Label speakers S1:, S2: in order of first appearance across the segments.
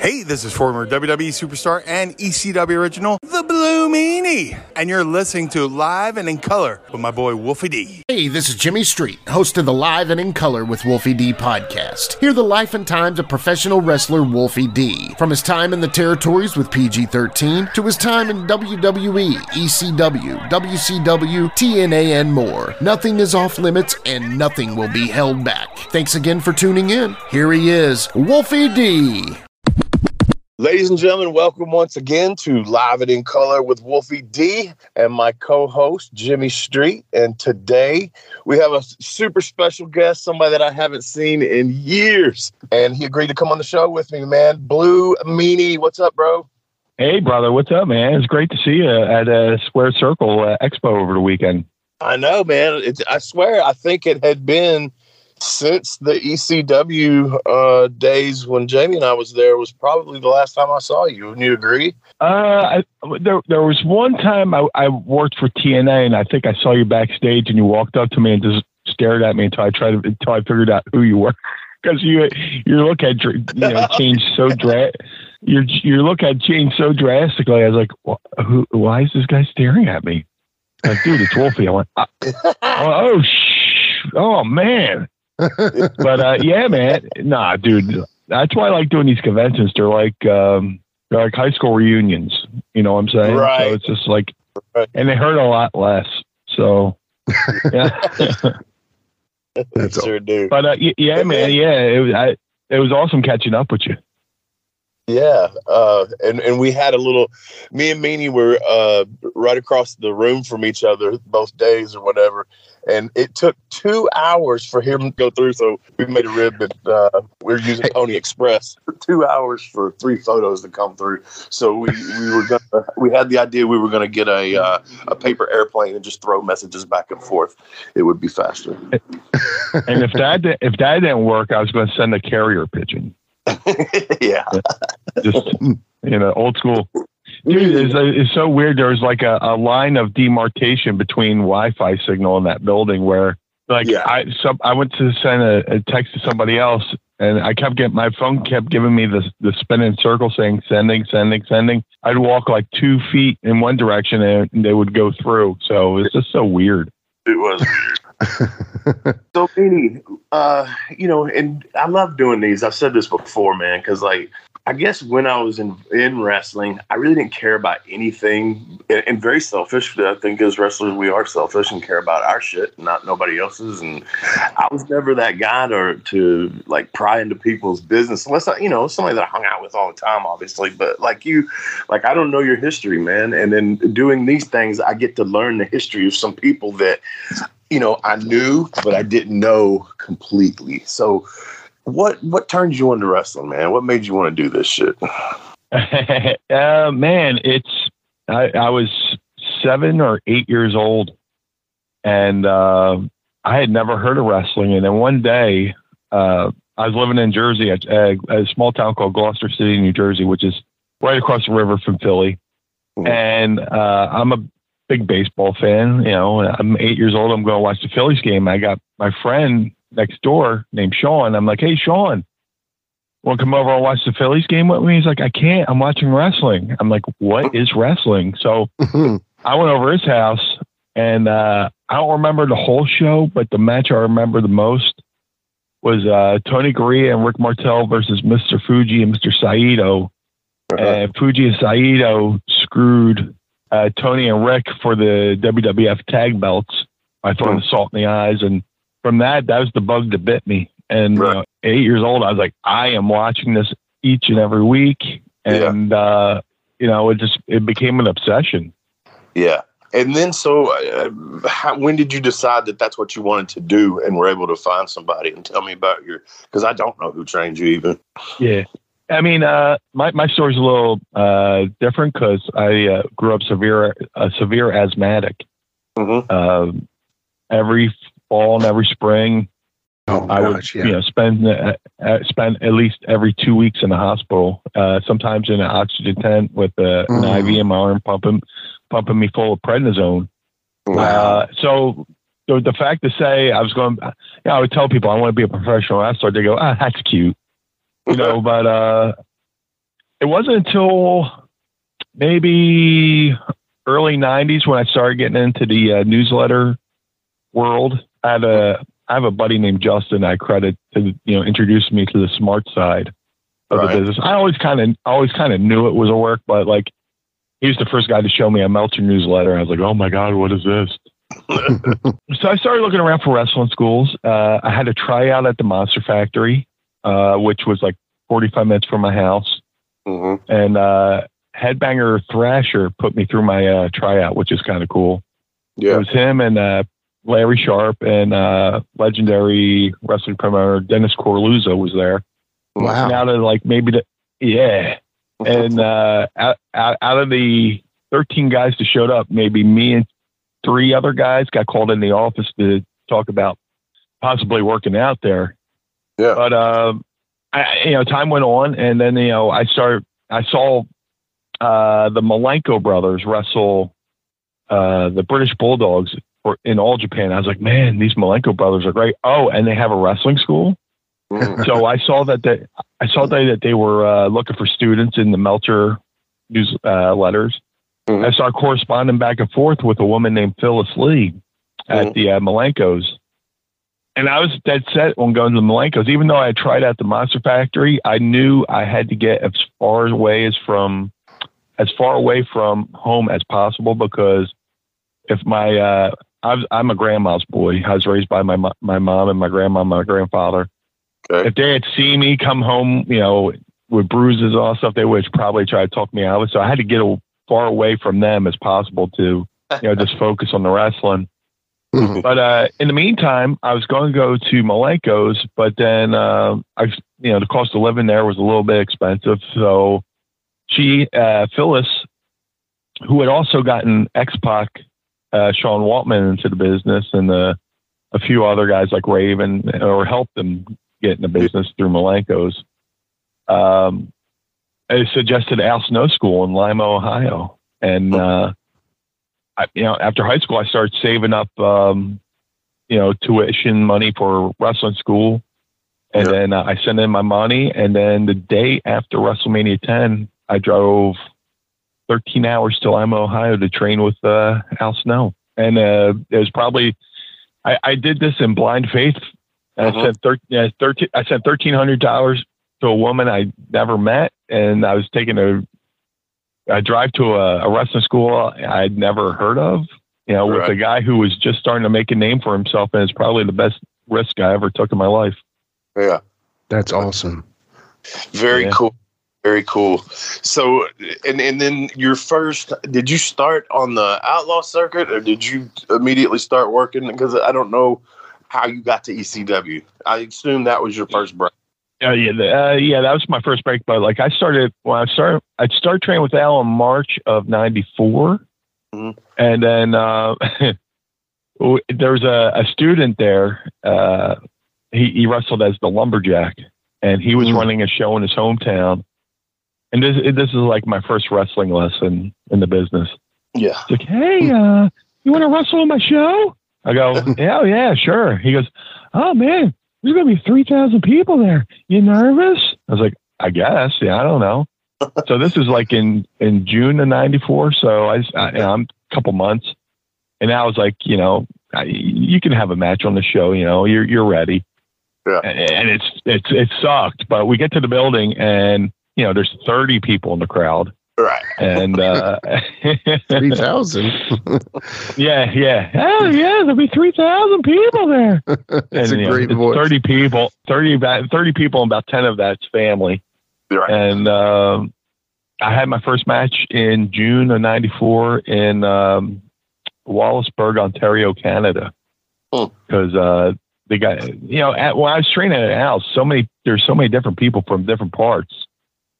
S1: Hey, this is former WWE superstar and ECW original, The Blue Meanie, and you're listening to Live and in Color with my boy Wolfie D.
S2: Hey, this is Jimmy Street, host of the Live and in Color with Wolfie D podcast. Hear the life and times of professional wrestler Wolfie D. From his time in the territories with PG 13 to his time in WWE, ECW, WCW, TNA, and more. Nothing is off limits and nothing will be held back. Thanks again for tuning in. Here he is, Wolfie D.
S3: Ladies and gentlemen, welcome once again to Live and in Color with Wolfie D and my co-host Jimmy Street. And today we have a super special guest, somebody that I haven't seen in years, and he agreed to come on the show with me, man. Blue Meanie, what's up, bro?
S4: Hey, brother, what's up, man? It's great to see you at a Square Circle uh, Expo over the weekend.
S3: I know, man. It's, I swear, I think it had been since the ECW uh, days when Jamie and I was there was probably the last time I saw you. Wouldn't you agree?
S4: Uh, I, there, there was one time I, I worked for TNA, and I think I saw you backstage, and you walked up to me and just stared at me until I tried to, until I figured out who you were. Because you your look had you know changed so dra- your your look had changed so drastically. I was like, who, why is this guy staring at me? Like, dude, it's Wolfie. I went, oh, oh, sh- oh man but uh, yeah, man, nah, dude. That's why I like doing these conventions. They're like um, they're like high school reunions. You know what I'm saying?
S3: Right.
S4: So it's just like, right. and they hurt a lot less. So yeah,
S3: that's sure do.
S4: But uh, yeah, man, yeah, it was I, it was awesome catching up with you.
S3: Yeah, uh, and and we had a little. Me and Meanie were uh, right across the room from each other both days or whatever, and it took two hours for him to go through. So we made a rib, and uh, we are using Pony Express. two hours for three photos to come through. So we, we were gonna, we had the idea we were going to get a uh, a paper airplane and just throw messages back and forth. It would be faster.
S4: and if that if that didn't work, I was going to send a carrier pigeon.
S3: yeah,
S4: just you know, old school. Dude, it's, it's so weird. There's like a, a line of demarcation between Wi-Fi signal in that building where, like, yeah. I some I went to send a, a, text to somebody else, and I kept getting my phone kept giving me the the spinning circle saying sending, sending, sending. I'd walk like two feet in one direction, and they would go through. So it's just so weird.
S3: It was so Meanie, uh, you know, and I love doing these. I've said this before, man, because like I guess when I was in in wrestling, I really didn't care about anything, and, and, very selfish. I think as wrestlers, we are selfish and care about our shit, not nobody else's. And I was never that guy to to like pry into people's business, unless I, you know, somebody that I hung out with all the time, obviously. But like you, like I don't know your history, man. And then doing these things, I get to learn the history of some people that, you know, I knew, but I didn't know completely. So what what turned you into wrestling, man? What made you want to do this shit?
S4: uh, man, it's I, I was seven or eight years old, and uh, I had never heard of wrestling. And then one day, uh, I was living in Jersey, at a, a, small town called Gloucester City, New Jersey, which is right across the river from Philly. Mm-hmm. And uh, I'm a big baseball fan. You know, I'm eight years old. I'm going to watch the Phillies game. I got my friend next door named Sean. I'm like, hey, Sean, want to come over and watch the Phillies game with me? He's like, I can't. I'm watching wrestling. I'm like, what is wrestling? So I went over his house, and uh, I don't remember the whole show, but the match I remember the most was uh, Tony Garea and Rick Martel versus Mr. Fuji and Mr. Saito. Uh-huh. And Fuji and Saito screwed uh, Tony and Rick for the WWF tag belts by throwing the salt in the eyes and from that, that was the bug that bit me. And right. you know, eight years old, I was like, I am watching this each and every week, and yeah. uh, you know, it just it became an obsession.
S3: Yeah. And then, so uh, how, when did you decide that that's what you wanted to do, and were able to find somebody and tell me about your? Because I don't know who trained you even.
S4: Yeah, I mean, uh, my my story's a little uh, different because I uh, grew up severe, a severe asthmatic. Mm-hmm. Um, every fall and every spring.
S2: Oh,
S4: I
S2: gosh,
S4: would,
S2: yeah.
S4: you know, spend uh, spend at least every two weeks in the hospital. Uh, sometimes in an oxygen tent with uh, mm. an IV in my arm, pumping pumping me full of prednisone. Wow. Uh, so, so the fact to say I was going, you know, I would tell people I want to be a professional wrestler. They go, ah, that's cute, you know. but uh, it wasn't until maybe early '90s when I started getting into the uh, newsletter world. I had a I have a buddy named Justin. I credit to you know introduced me to the smart side of
S3: Right.
S4: the business. I always kind of always kind of knew it was a work, but like he was the first guy to show me a Meltzer newsletter. I was like, oh my god, what is this? so I started looking around for wrestling schools. Uh, I had a tryout at the Monster Factory, uh, which was like 45 minutes from my house.
S3: hmm
S4: And uh, Headbanger Thrasher put me through my uh, tryout, which is kind of cool.
S3: Yeah.
S4: It was him and uh, Larry Sharpe and uh, legendary wrestling promoter Dennis Coralluzzo was there.
S2: Wow.
S4: And out of like maybe the yeah, and uh, out, out out of the 13 guys that showed up, maybe me and three other guys got called in the office to talk about possibly working out there.
S3: Yeah.
S4: But um, I, you know, time went on, and then you know, I started. I saw uh, the Malenko brothers wrestle uh, the British Bulldogs for, in all Japan. I was like, man, these Malenko brothers are great. Oh, and they have a wrestling school.
S3: Mhm.
S4: so I saw that they, I saw that, that they were uh, looking for students in the Meltzer news uh, letters.
S3: Mhm.
S4: I started corresponding back and forth with a woman named Phyllis Lee at
S3: Mhm.
S4: the uh, Malenkos. And I was dead set on going to the Malenkos. Even though I tried out the Monster Factory, I knew I had to get as far away as from as far away from home as possible because if my I was, I'm a grandma's boy. I was raised by my my mom and my grandma, and my grandfather
S3: Okay.
S4: if they had seen me come home, you know, with bruises and all stuff, they would probably try to talk me out of it. So I had to get as far away from them as possible to, you know, just focus on the wrestling.
S2: Mhm.
S4: But uh, in the meantime, I was going to go to Malenko's, but then uh, I, you know, the cost of living there was a little bit expensive. So she, uh, Phyllis, who had also gotten X Pac, uh, Sean Waltman into the business, and uh, a few other guys like Raven, or helped them get in the business through Malenko's. Um, I suggested Al Snow School in Lima, Ohio, and uh, I, you know, after high school, I started saving up, um, you know, tuition money for wrestling school, and
S3: Yeah.
S4: then uh, I sent in my money, and then the day after WrestleMania 10, I drove 13 hours to Lima, Ohio, to train with uh, Al Snow, and uh, it was probably I, I did this in blind faith. I
S3: Mhm.
S4: sent thir- yeah, 13, I sent thirteen hundred dollars to a woman I never met, and I was taking a a drive to a, a wrestling school I'd never heard of. You know, with a guy who was just starting to make a name for himself, and it's probably the best risk I ever took in my life.
S3: Yeah.
S2: That's awesome.
S3: Very
S4: Yeah.
S3: cool. Very cool. So, and and then your first, did you start on the outlaw circuit, or did you immediately start working? Because I don't know how you got to ECW. I assume that was your first break.
S4: Uh, yeah, uh, yeah, that was my first break. But like, I started when I started, I started training with Al in March of '94,
S3: Mhm.
S4: and then uh, there was a, a student there. Uh, he, he wrestled as the lumberjack, and he was
S2: Mhm.
S4: running a show in his hometown. And this this is like my first wrestling lesson in the business.
S3: Yeah.
S4: It's like, hey, uh, you want to wrestle on my show? I go, yeah, yeah, sure. He goes, oh man, there's gonna be three thousand people there. You nervous? I was like, I guess. Yeah, I don't know. so this is like in in June of '94. So I, I I'm a couple months, and I was like, you know, I, you can have a match on the show. You know, you're you're ready.
S3: Yeah.
S4: And, and it's it's it sucked, but we get to the building and you know there's 30 people in the crowd
S3: Right.
S4: and uh
S2: 3000.
S4: yeah yeah oh yeah there'll be 3000 people there
S2: That's
S4: and,
S2: a
S4: you know,
S2: great voice.
S4: 30 people 30 about 30 people and about 10 of that's family
S3: Right.
S4: and um i had my first match in june of 94 in um wallaceburg ontario canada
S3: Hmm.
S4: because uh the guy you know at, when i was training at house so many there's so many different people from different parts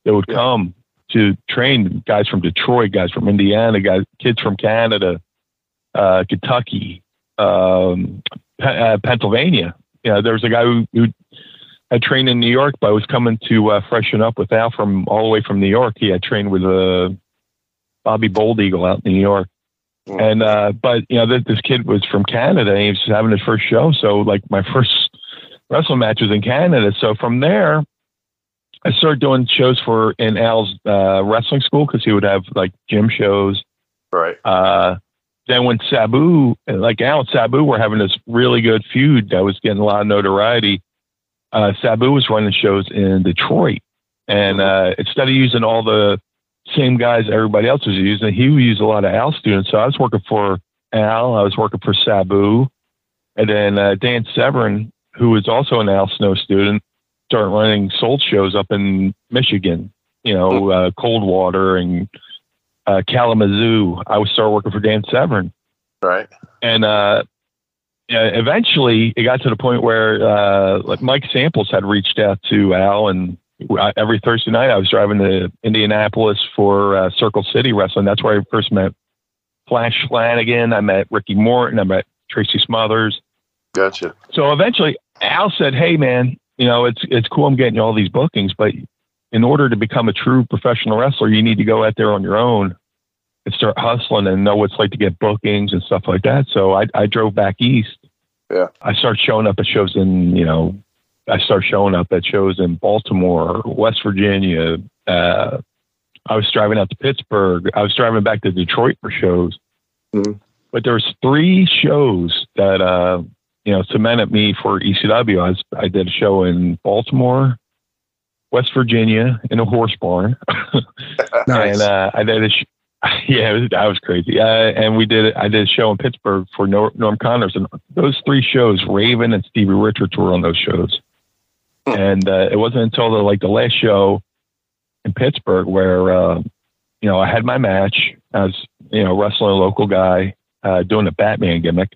S4: that would
S3: Yeah.
S4: come to train guys from detroit guys from indiana guys kids from canada uh kentucky um Pe- uh, pennsylvania you know there was a guy who, who had trained in New York, but was coming to uh, freshen up with Al from all the way from New York. He had trained with uh, Bobby Bold Eagle out in New York.
S3: Mm.
S4: And, uh, but, you know, this, this kid was from Canada and he was having his first show. So, like, my first wrestling match was in Canada. So, from there, I started doing shows for in Al's uh, wrestling school because he would have like gym shows.
S3: Right.
S4: Uh, then when Sabu, like Al and Sabu were having this really good feud that was getting a lot of notoriety, uh, Sabu was running shows in Detroit. And uh, instead of using all the same guys everybody else was using, he would use a lot of Al students. So I was working for Al, I was working for Sabu. And then uh, Dan Severn, who was also an Al Snow student, started running Soul shows up in Michigan, you know, uh, Coldwater and uh, Kalamazoo. I was started working for Dan Severn.
S3: Right.
S4: And uh, eventually it got to the point where uh, like Mike Samples had reached out to Al, and I, every Thursday night I was driving to Indianapolis for uh, Circle City Wrestling. That's where I first met Flash Flanagan. I met Ricky Morton. I met Tracy Smothers.
S3: Gotcha.
S4: So eventually Al said, "Hey, man, you know it's it's cool. I'm getting you all these bookings, but in order to become a true professional wrestler, you need to go out there on your own and start hustling and know what it's like to get bookings and stuff like that. So I, I drove back east.
S3: Yeah.
S4: I started showing up at shows in, you know, I started showing up at shows in Baltimore, West Virginia. Uh, I was driving out to Pittsburgh. I was driving back to Detroit for shows.
S3: Mhm.
S4: But there was three shows that, uh, you know, cemented me for ECW. I, was, I did a show in Baltimore, West Virginia, in a horse barn.
S2: Nice.
S4: And uh, I did a sh- yeah, it was, that was crazy. Uh, and we did I did a show in Pittsburgh for Norm Connors, and those three shows, Raven and Stevie Richards, were on those shows.
S3: Hmm.
S4: And uh, it wasn't until the like the last show in Pittsburgh where uh, you know I had my match. I was you know wrestling a local guy uh, doing a Batman gimmick,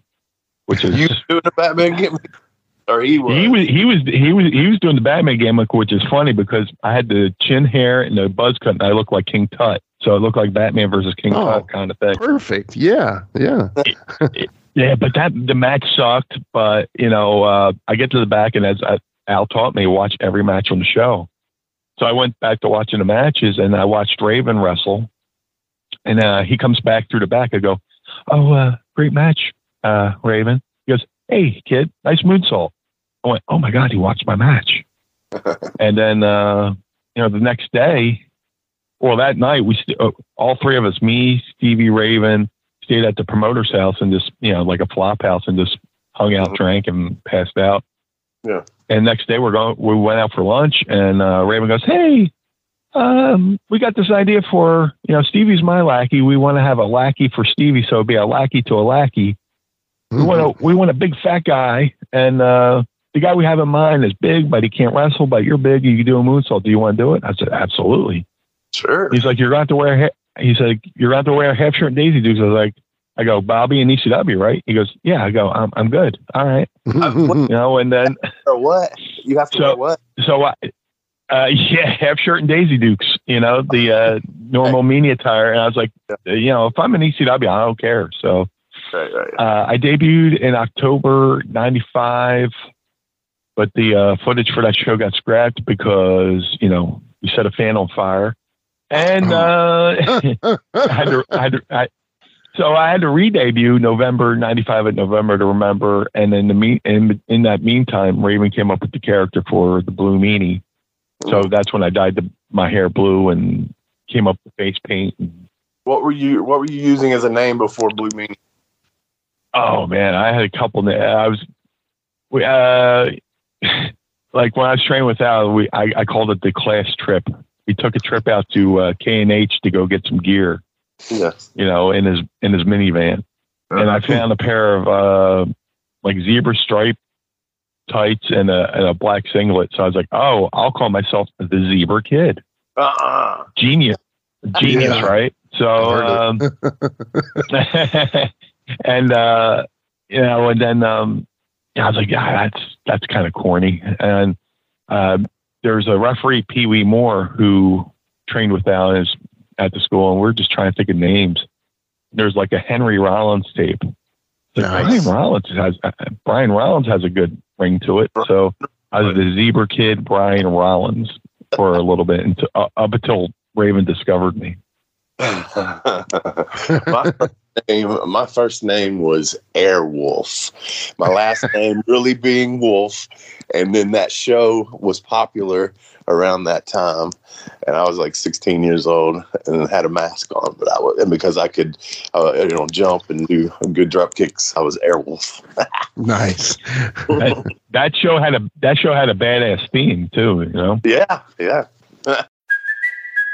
S4: which is
S3: You doing a Batman gimmick? Or he was?
S4: he was he was he was he was doing the Batman gimmick, which is funny because I had the chin hair and the buzz cut, and I looked like King Tut. So it looked like Batman versus King
S2: Oh.
S4: Tut kind of thing.
S2: Perfect. Yeah. Yeah.
S4: Yeah, but that the match sucked. But you know, uh, I get to the back, and as I, Al taught me, watch every match on the show. So I went back to watching the matches, and I watched Raven wrestle. And uh, he comes back through the back. I go, "Oh, uh, great match, uh, Raven." He goes, "Hey, kid, nice moonsault." I went, "Oh my god, he watched my match." and then, uh, you know, the next day, well, that night we st- uh, all three of us, me, Stevie, Raven, stayed at the promoter's house and just, you know, like a flop house and just hung out,
S3: Mhm.
S4: drank, and passed out.
S3: Yeah.
S4: And next day we're going, we went out for lunch, and uh, Raven goes, "Hey, um, we got this idea for, you know, Stevie's my lackey. We want to have a lackey for Stevie, so it'd be a lackey to a lackey. We want a we want a big fat guy, and uh, the guy we have in mind is big, but he can't wrestle. But you're big, you can do a moonsault. Do you want to do it?" I said, "Absolutely."
S3: Sure.
S4: He's like, "You're going to have to wear." Ha-. He's like, "You're going to wear a half shirt and Daisy Dukes." I was like, "I go, Bobby and ECW, right?" He goes, "Yeah." I go, "I'm I'm good. All right." You know, and then
S3: Or what? You have to
S4: So-
S3: wear what?
S4: so I, uh, yeah, half shirt and Daisy Dukes. You know, the uh, normal meanie attire, and I was like, you know, if I'm an ECW, I don't care. So
S3: Right, right.
S4: uh, I debuted in October '95, but the uh, footage for that show got scrapped because you know we set a fan on fire, and uh, I had to, I had to, I, so I had to re-debut November '95 at November to Remember, and in the mean in, in that meantime, Raven came up with the character for the Blue Meanie, so that's when I dyed the, my hair blue and came up with face paint. And,
S3: What were you What were you using as a name before Blue Meanie?
S4: Oh man, I had a couple. na- I was, we, uh, like when I was training with Al, we I, I called it the class trip. We took a trip out to uh, K and H to go get some gear.
S3: Yes.
S4: you know, in his in his minivan. And I found a pair of uh, like zebra stripe tights and a and a black singlet. So I was like, oh, I'll call myself the zebra kid.
S3: Uh-uh.
S4: Genius, genius,
S2: Yeah.
S4: right? So, um, and uh, you know, and then um, I was like, yeah, that's that's kind of corny. And uh, there's a referee, Pee Wee Moore, who trained with Al and is at the school, and we're just trying to think of names. There's like a Henry Rollins tape. Like,
S2: Nice.
S4: Brian Rollins has uh, Brian Rollins has a good ring to it. So I was the zebra kid, Brian Rollins, for a little bit until uh, up until Raven discovered me.
S3: my, first name, my first name was Airwolf. My last name really being Wolf. And then that show was popular around that time, and I was like 16 years old and had a mask on. But I was, and because I could, uh, you know, jump and do good drop kicks, I was Airwolf.
S2: nice.
S4: that, that show had a that show had a badass theme too. You know.
S3: Yeah, yeah.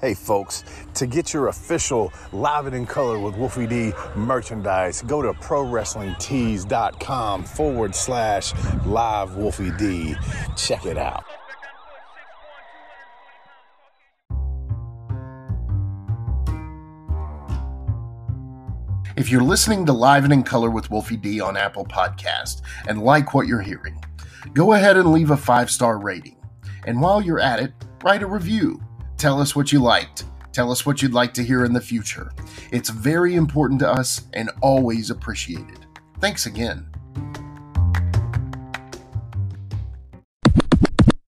S5: Hey folks, to get your official Live and in Color with Wolfie D merchandise, go to ProWrestlingTees.com forward slash live Wolfie D. Check it out.
S2: If you're listening to Live and in Color with Wolfie D on Apple Podcast and like what you're hearing, go ahead and leave a five star rating. And while you're at it, write a review. Tell us what you liked. Tell us what you'd like to hear in the future. It's very important to us and always appreciated. Thanks again.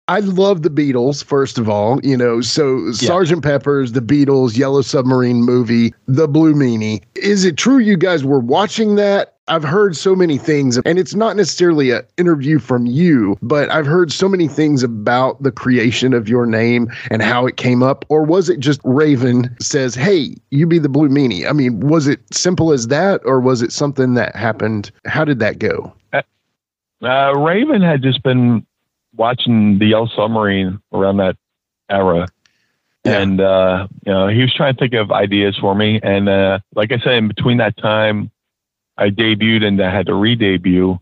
S2: I love the Beatles, first of all. You know, so yeah. Sergeant Pepper's, the Beatles, Yellow Submarine movie, The Blue Meanie. Is it true you guys were watching that? I've heard so many things, and it's not necessarily an interview from you, but I've heard so many things about the creation of your name and how it came up. Or was it just Raven says, Hey, you be the Blue Meanie? I mean, was it simple as that, or was it something that happened? How did that go?
S4: Uh, uh Raven had just been watching the Yellow Submarine around that era. Yeah. And uh, you know, he was trying to think of ideas for me. And uh, like I said, in between that time I debuted and I had to re-debut,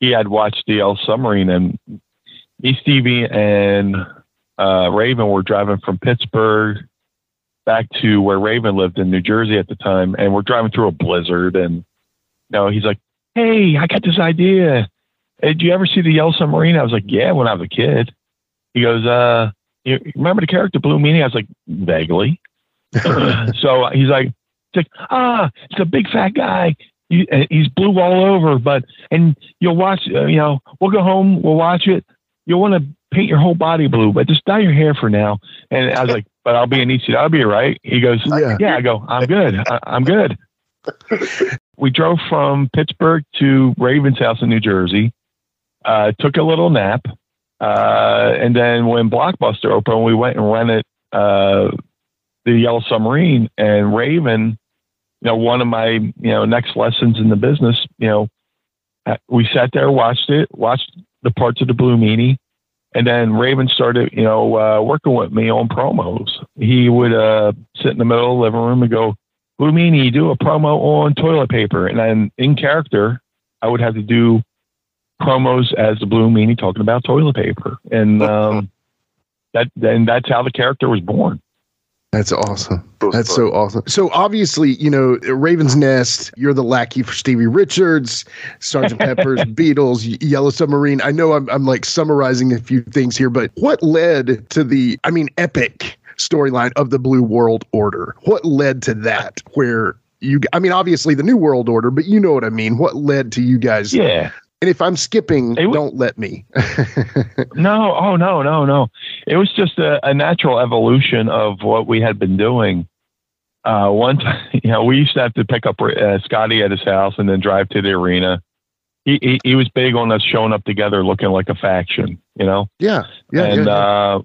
S4: he had watched the Yellow Submarine and me, Stevie, and uh, Raven were driving from Pittsburgh back to where Raven lived in New Jersey at the time, and we're driving through a blizzard. And you know, he's like, "Hey, I got this idea. Hey, did you ever see the Yellow Submarine?" I was like, "Yeah, when I was a kid." He goes, "Uh, you remember the character Blue Meanie?" I was like, "Vaguely." so he's like, "It's like ah, it's a big fat guy uh, he's blue all over, but and you'll watch. Uh, you know, we'll go home, we'll watch it. You'll want to paint your whole body blue, but just dye your hair for now. And I was like, but I'll be an EC. I'll be right. He goes, yeah. yeah. I go, I'm good. I, I'm good. we drove from Pittsburgh to Raven's house in New Jersey. Uh, took a little nap, uh, and then when Blockbuster opened, we went and rented uh, the Yellow Submarine. And Raven know, one of my, you know, next lessons in the business, you know, uh, we sat there, watched it, watched the parts of the Blue Meanie, and then Raven started, you know, uh, working with me on promos. He would uh, sit in the middle of the living room and go, Blue Meanie, do a promo on toilet paper. And then in character, I would have to do promos as the Blue Meanie talking about toilet paper. And um, that, and that's how the character was born.
S2: That's awesome. That's so awesome. So obviously, you know, Raven's Nest, you're the lackey for Stevie Richards, Sergeant Pepper's, Beatles, Yellow Submarine. I know I'm, I'm like summarizing a few things here, but what led to the, I mean, epic storyline of the Blue World Order? What led to that where you, I mean, obviously the New World Order, but you know what I mean? What led to you guys
S4: yeah.
S2: And if I'm skipping, don't let me.
S4: no, oh no, no, no. It was just a, a, natural evolution of what we had been doing. Uh, one time, you know, we used to have to pick up uh, Scotty at his house and then drive to the arena. He, he, he was big on us showing up together, looking like a faction. You know.
S2: Yeah, yeah.
S4: And
S2: yeah,
S4: yeah.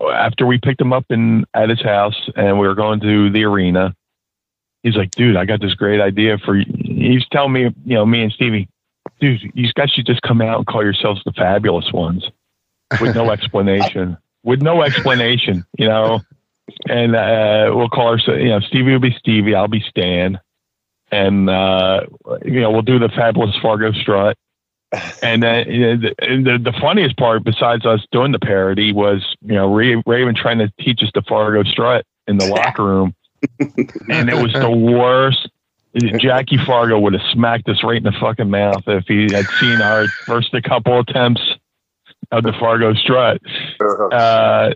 S4: Uh, after we picked him up in at his house and we were going to the arena, he's like, "Dude, I got this great idea for you." He's telling me, you know, me and Stevie dude, you guys should just come out and call yourselves the fabulous ones with no explanation. with no explanation, you know. And uh, we'll call ourselves, you know, Stevie will be Stevie, I'll be Stan. And, uh, you know, we'll do the fabulous Fargo strut. And then you know, the, the, the funniest part, besides us doing the parody, was, you know, Raven trying to teach us the Fargo strut in the locker room. and it was the worst Jackie Fargo would have smacked us right in the fucking mouth if he had seen our first a couple attempts of the Fargo strut. Uh-huh. Uh,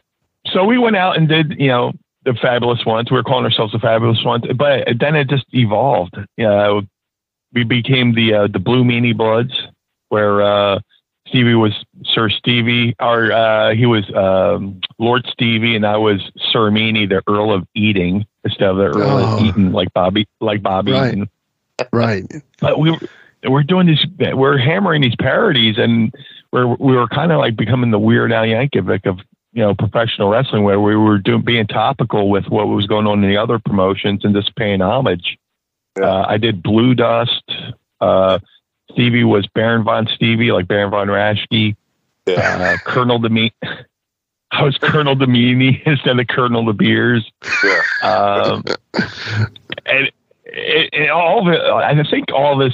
S4: so we went out and did, you know, the fabulous ones. We were calling ourselves the fabulous ones, but then it just evolved. Uh, we became the uh, the Blue Meanie Bloods, where uh, Stevie was Sir Stevie, or uh, he was um, Lord Stevie, and I was Sir Meanie, the Earl of Eating, instead of the Earl
S6: Oh.
S4: Eaton, like Bobby, like Bobby.
S6: Right.
S4: Eaton.
S6: Right.
S4: But we were, we're doing this, we're hammering these parodies, and we're we were kind of like becoming the Weird Al Yankovic of you know professional wrestling, where we were doing being topical with what was going on in the other promotions and just paying homage. Uh, I did Blue Dust. Uh, Stevie was Baron von Stevie, like Baron von Raschke.
S3: Yeah.
S4: Uh, Colonel Demi. I was Colonel Demini instead of Colonel De Beers.
S3: Yeah.
S4: Um, and it, it, all of it, I think all this,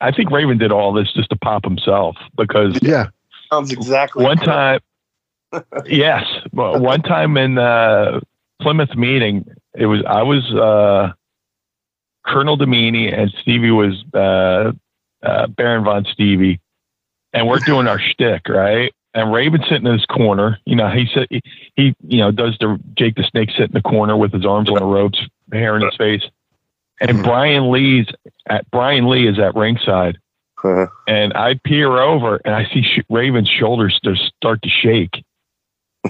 S4: I think Raven did all this just to pop himself because
S6: Yeah.
S3: Sounds exactly.
S4: one
S3: correct.
S4: time, yes, well, one time in uh, Plymouth meeting, it was I was uh, Colonel Demini and Stevie was uh, uh, Baron von Stevie, and we're doing our shtick right. And Raven sitting in his corner, you know, he said he, he, you know, does the Jake the Snake sit in the corner with his arms on the ropes, hair in his face, and Brian Lee's at Brian Lee is at ringside,
S3: Uh-huh.
S4: and I peer over and I see sh- Raven's shoulders just start to shake.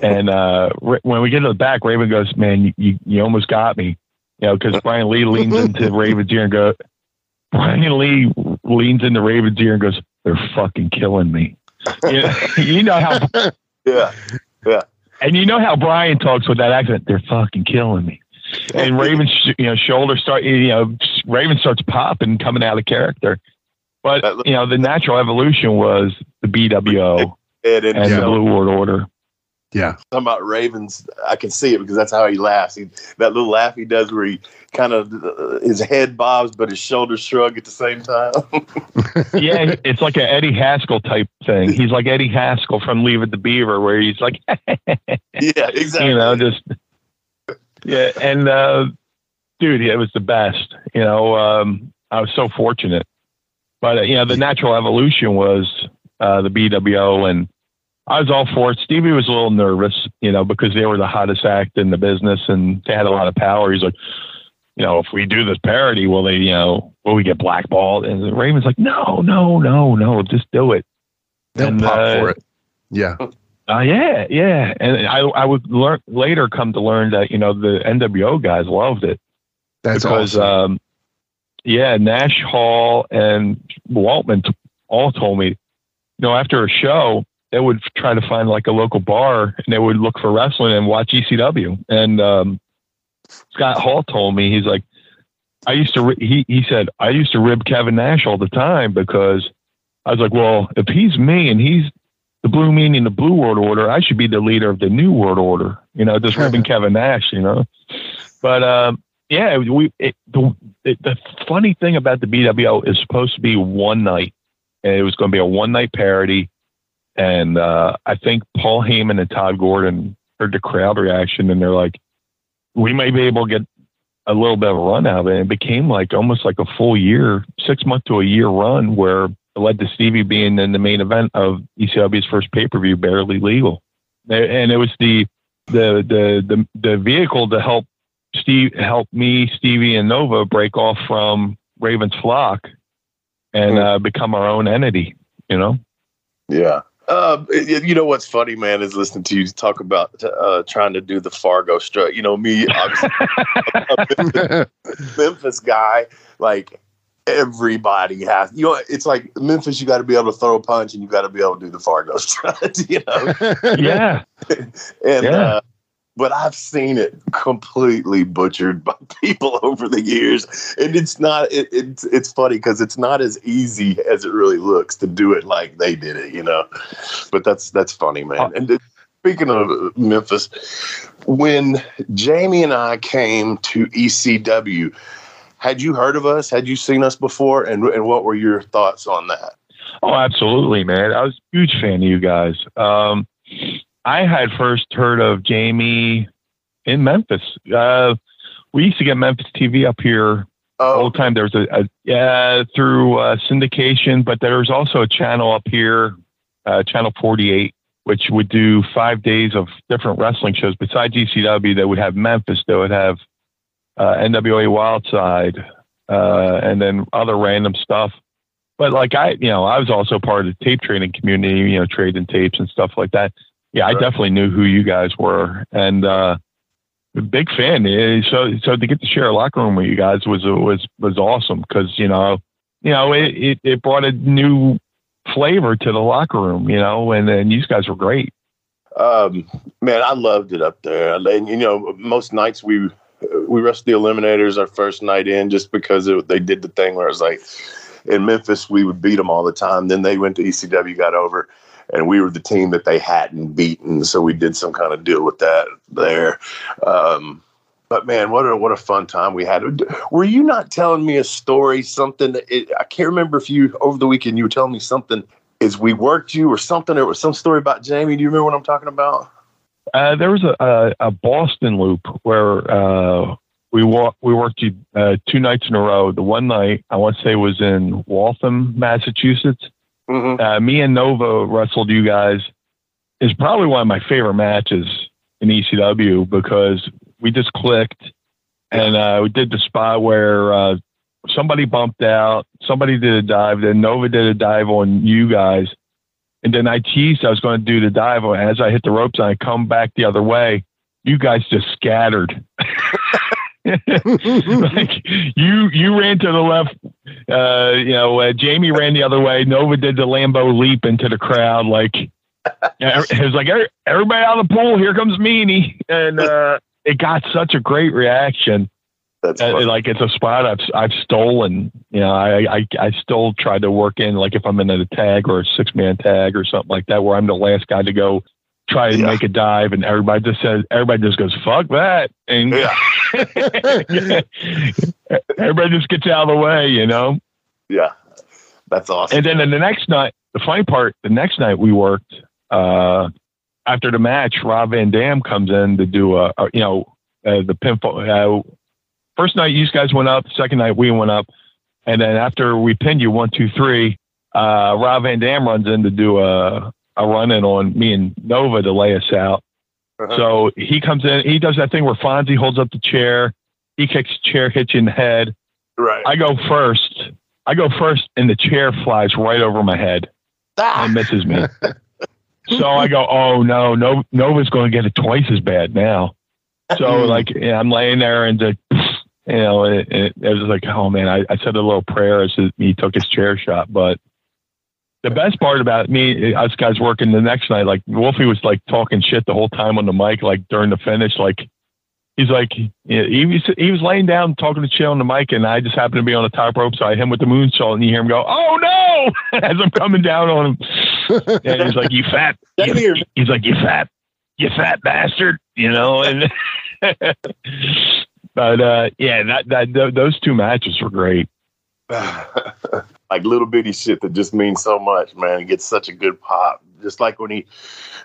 S4: And uh, when we get to the back, Raven goes, "Man, you, you, you almost got me," you know, because Brian Lee leans into Raven's ear and goes, Brian Lee leans into Raven's ear and goes, "They're fucking killing me." You know, you know how,
S3: Yeah. yeah.
S4: and you know how Brian talks with that accent. They're fucking killing me. And Raven's, sh- you know, shoulder start, you know, Raven starts popping, coming out of character. But you know, the natural evolution was the BWO
S3: and,
S4: and
S3: you
S4: the Blue World Order.
S6: Yeah.
S3: talking about Ravens, I can see it because that's how he laughs. He, that little laugh he does where he kind of uh, his head bobs but his shoulders shrug at the same time.
S4: Yeah, it's like an Eddie Haskell type thing. He's like Eddie Haskell from Leave It to Beaver, where he's like,
S3: yeah, exactly.
S4: you know, just yeah. And uh, dude, it was the best. You know, um, I was so fortunate. But uh, you know, the natural evolution was uh, the BWO, and I was all for it. Stevie was a little nervous, you know, because they were the hottest act in the business, and they had a lot of power. He's like, you know, if we do this parody, will they, you know, will we get blackballed? And the Raven's like, no, no, no, no, just do it.
S6: They'll
S4: And,
S6: pop
S4: uh,
S6: for it. Yeah.
S4: Uh, yeah, yeah. And I, I would learn later come to learn that, you know, the NWO guys loved it
S6: That's
S4: because,
S6: awesome.
S4: um, yeah, Nash Hall and Waltman t- all told me, you know, after a show, they would try to find like a local bar and they would look for wrestling and watch ECW. And, um, Scott Hall told me, he's like, I used to, he, he said, I used to rib Kevin Nash all the time because I was like, well, if he's me and he's the blue meaning the blue world order, I should be the leader of the new world order, you know, just ribbing Kevin Nash, you know? But, um, yeah, we, it, the, it, the funny thing about the BWO is supposed to be one night and it was going to be a one night parody. And, uh, I think Paul Heyman and Todd Gordon heard the crowd reaction and they're like, we may be able to get a little bit of a run out of it. It became like almost like a full year, six month to a year run where it led to Stevie being in the main event of ECW's first pay per view, barely legal. And it was the, the, the, the, the vehicle to help Steve, help me, Stevie and Nova break off from Raven's flock and uh, become our own entity, you know?
S3: Yeah. Uh, you know what's funny, man, is listening to you talk about uh, trying to do the Fargo strut. You know, me, obviously, a Memphis, Memphis guy, like everybody has. You know, it's like Memphis. You got to be able to throw a punch, and you got to be able to do the Fargo strut. You know,
S4: Yeah.
S3: and
S4: Yeah.
S3: uh, but I've seen it completely butchered by people over the years, and it's not. It, it's it's funny because it's not as easy as it really looks to do it like they did it, you know. But that's that's funny, man.
S4: Uh,
S3: and it- speaking of Memphis, when Jamie and I came to ECW, had you heard of us? Had you seen us before? And and what were your thoughts on that?
S4: Oh, absolutely, man. I was a huge fan of you guys. Um, I had first heard of Jamie in Memphis. Uh, we used to get Memphis TV up here all
S3: Oh,
S4: the time. There was a, a yeah through uh, syndication, but there was also a channel up here, uh, channel forty eight, which would do five days of different wrestling shows. Besides ECW, they would have Memphis, they would have uh, NWA Wildside, uh, and then other random stuff. But like I, you know, I was also part of the tape trading community, you know, trading tapes and stuff like that. Yeah, I definitely knew who you guys were, and uh, big fan. So, so to get to share a locker room with you guys was was was awesome because you know, you know, it, it it brought a new flavor to the locker room, you know, and and you guys were great.
S3: Um, man, I loved it up there. And you know, most nights we we wrestled the Eliminators our first night in just because it, they did the thing where it was like in Memphis we would beat them all the time. Then they went to ECW, got over, and we were the team that they hadn't beaten. So we did some kind of deal with that there. Um, but man, what a what a fun time we had. Were you not telling me a story? Something it, I can't remember if you over the weekend you were telling me something. Is we worked you or something? There was some story about Jamie. Do you remember what I'm talking about?
S4: Uh, there was a, a, a Boston loop where uh, we wa- we worked you uh, two nights in a row. The one night I want to say was in Waltham, Massachusetts.
S3: Mm-hmm.
S4: Uh, me and Nova wrestled you guys. Is probably one of my favorite matches in ECW because we just clicked, and uh, we did the spot where uh, somebody bumped out, somebody did a dive, then Nova did a dive on you guys, and then I teased I was going to do the dive. As I hit the ropes and I come back the other way, you guys just scattered. like you you ran to the left uh you know uh, jamie ran the other way. Nova did the Lambeau leap into the crowd like it was like everybody out of the pool here comes meanie. And uh it got such a great reaction.
S3: That's
S4: uh, like it's a spot I've I've stolen. You know, I I I still try to work in like if I'm in a tag or a six man tag or something like that where I'm the last guy to go try and
S3: Yeah.
S4: make a dive and everybody just says everybody just goes fuck that. And
S3: yeah,
S4: everybody just gets out of the way, you know.
S3: yeah, that's awesome.
S4: And then in the next night, the funny part, the next night we worked, uh, after the match, Rob Van Dam comes in to do a, a you know, uh, the pinfall. Uh, first night you guys went up, second night we went up. And then after we pinned you one, two, three, uh, Rob Van Dam runs in to do a, a run in on me and Nova to lay us out.
S3: Uh-huh.
S4: So he comes in, he does that thing where Fonzie holds up the chair, he kicks the chair, hits you in the head.
S3: right.
S4: I go first. I go first, and the chair flies right over my head and misses me. so I go, oh no, no, Nova's going to get it twice as bad now. So like, yeah, I'm laying there and the, you know, it, it, it was like, oh man, I, I said a little prayer as he took his chair shot. But the best part about me, us guys working the next night, like Wolfie was like talking shit the whole time on the mic, like during the finish, like. He's like he was he was laying down talking to Chill on the mic, and I just happened to be on the top rope, so I hit him with the moonsault, and you hear him go, "Oh no!" as I'm coming down on him, and he's like, "You fat," you- he's like, "You fat, you fat bastard," you know, and but uh, yeah, that that th- those two matches were great.
S3: like little bitty shit that just means so much, man. It gets such a good pop. Just like when he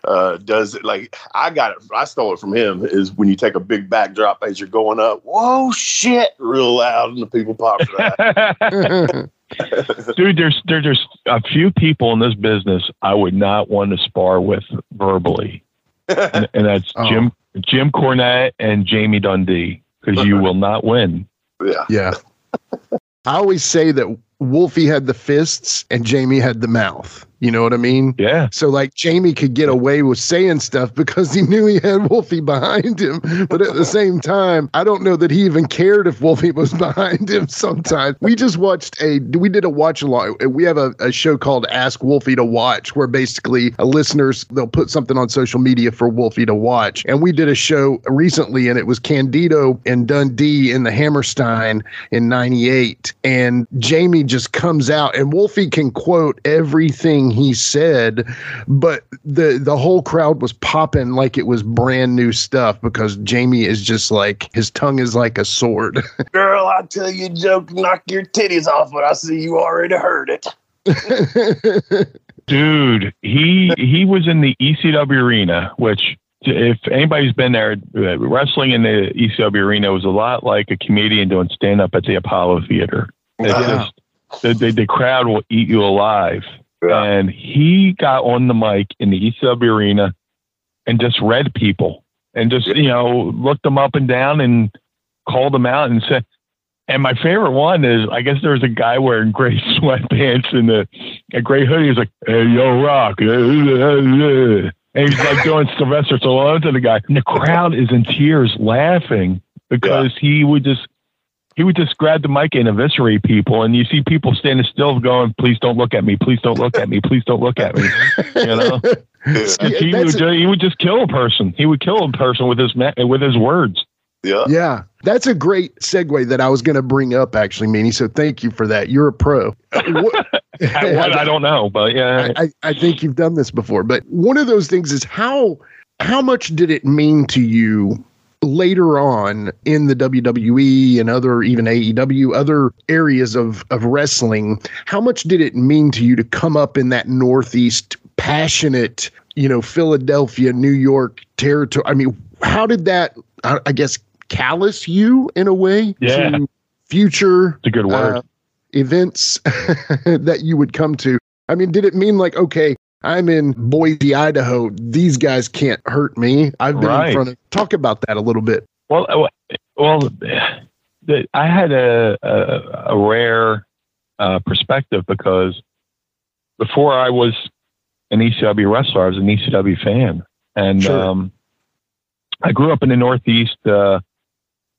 S3: uh, does it, like I got it, I stole it from him. Is when you take a big backdrop as you're going up, whoa, shit, real loud, and the people pop for that.
S4: Dude, there's there's there's a few people in this business I would not want to spar with verbally, and, and that's
S6: Oh.
S4: Jim Jim Cornette and Jamie Dundee because you will not win.
S3: yeah,
S6: Yeah.
S2: I always say that Wolfie had the fists and Jamie had the mouth. You know what I mean?
S4: Yeah,
S2: So like Jamie could get away with saying stuff because he knew he had Wolfie behind him. But at the same time, I don't know that he even cared if Wolfie was behind him sometimes. We just watched a we did a watch along. We have a, a show called Ask Wolfie to Watch where basically listeners they'll put something on social media for Wolfie to watch. And we did a show recently and it was Candido and Dundee in the Hammerstein in 98 and Jamie just comes out and Wolfie can quote everything he said but the the whole crowd was popping like it was brand new stuff because Jamie is just like his tongue is like a sword
S3: girl, I tell you a joke, knock your titties off, but I see you already heard it.
S4: dude, he he was in the ECW arena, which if anybody's been there, uh, wrestling in the ECW arena was a lot like a comedian doing stand up at the Apollo Theater. It's
S6: Yeah.
S4: just the, the the crowd will eat you alive.
S3: Yeah.
S4: and he got on the mic in the ECW arena and just read people and just you know looked them up and down and called them out and said. And my favorite one is, I guess there was a guy wearing gray sweatpants and a, a gray hoodie. He's like, "Hey, yo, rock," and he's like doing Sylvester Stallone to the guy, and the crowd is in tears laughing because he would just he would just grab the mic and eviscerate people, and you see people standing still, going, "Please don't look at me! Please don't look at me! Please don't look at me!" You know, And he would
S2: That's-
S4: he would just kill a person. He would kill a person with his with his words.
S3: Yeah.
S2: Yeah, that's a great segue that I was going to bring up, actually, Meanie. So thank you for that. You're a pro. What-
S4: what I don't know, but yeah,
S2: I, I, I think you've done this before, but one of those things is how how much did it mean to you later on in the WWE and other even AEW other areas of of wrestling? How much did it mean to you to come up in that Northeast passionate, you know, Philadelphia, New York territory? I mean, how did that? I, I guess callous you in a way
S4: Yeah.
S2: to future
S4: it's a good word.
S2: uh, events that you would come to. I mean, did it mean like, okay, I'm in Boise, Idaho. These guys can't hurt me. I've been
S4: Right.
S2: in front of. Talk about that a little bit.
S4: Well, uh, well, the, I had a a, a rare uh, perspective because before I was an ECW wrestler, I was an ECW fan, and
S2: Sure.
S4: um, I grew up in the Northeast. Uh,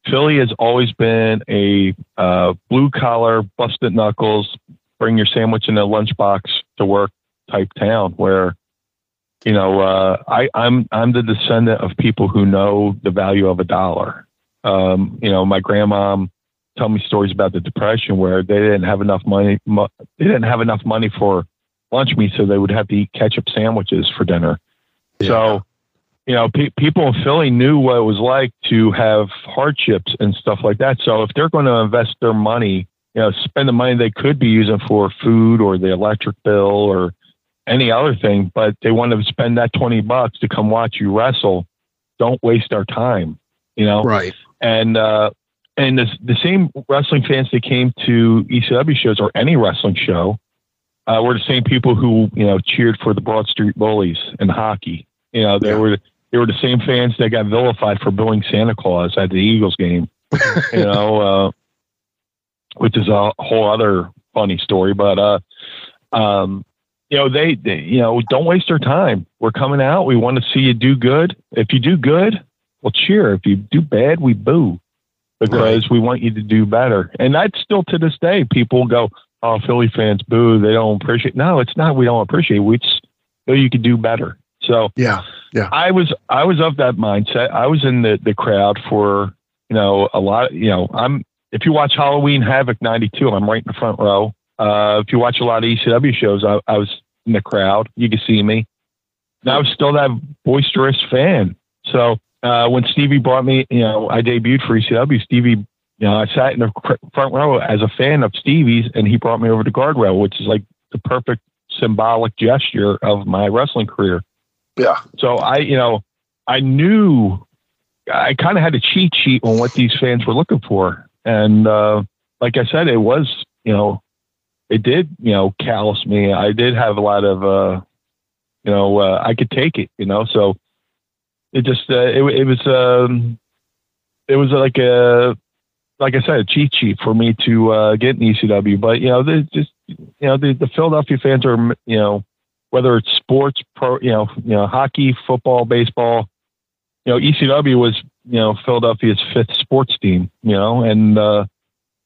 S4: Philly has always been a uh, blue collar, busted knuckles, bring your sandwich in a lunchbox to work type town where you know, uh, I, I'm I'm the descendant of people who know the value of a dollar. Um, you know, my grandma tell me stories about the depression where they didn't have enough money. Mo- they didn't have enough money for lunch meat, so they would have to eat ketchup sandwiches for dinner. So, you know, pe- people in Philly knew what it was like to have hardships and stuff like that. So, if they're going to invest their money, you know, spend the money they could be using for food or the electric bill or any other thing, but they want to spend that 20 bucks to come watch you wrestle. Don't waste our time, you know?
S2: Right.
S4: And, uh, and the, the same wrestling fans that came to ECW shows or any wrestling show uh, were the same people who, you know, cheered for the Broad Street Bullies in hockey. You know, they
S2: Yeah.
S4: were, they were the same fans that got vilified for booing Santa Claus at the Eagles game, you know, uh, which is a whole other funny story. But, uh, um, you know, they, they, you know, don't waste their time. We're coming out. We want to see you do good. If you do good, we'll cheer. If you do bad, we boo because we want you to do better. And that's still to this day. People go, "Oh, Philly fans boo. They don't appreciate." No, it's not. We don't appreciate. We just know you could do better. So
S2: Yeah. Yeah.
S4: I was I was of that mindset. I was in the the crowd for you know a lot. You know, I'm if you watch Halloween Havoc '92, I'm right in the front row. Uh, if you watch a lot of ECW shows, I, I was in the crowd. You can see me. And I was still that boisterous fan. So uh, when Stevie brought me, you know, I debuted for ECW. Stevie, you know, I sat in the front row as a fan of Stevie's, and he brought me over to guardrail, which is like the perfect symbolic gesture of my wrestling career.
S3: Yeah.
S4: So I, you know, I knew I kind of had a cheat sheet on what these fans were looking for. And uh, like I said, it was, you know, it did, you know, callous me. I did have a lot of, uh, you know, uh, I could take it, you know, so it just, uh, it, it was, um, it was like a, like I said, a cheat sheet for me to uh, get in ECW. But, you know, they just, you know, the, the Philadelphia fans are, you know, whether it's sports, pro, you know, you know, hockey, football, baseball, you know, ECW was, you know, Philadelphia's fifth sports team, you know, and, uh,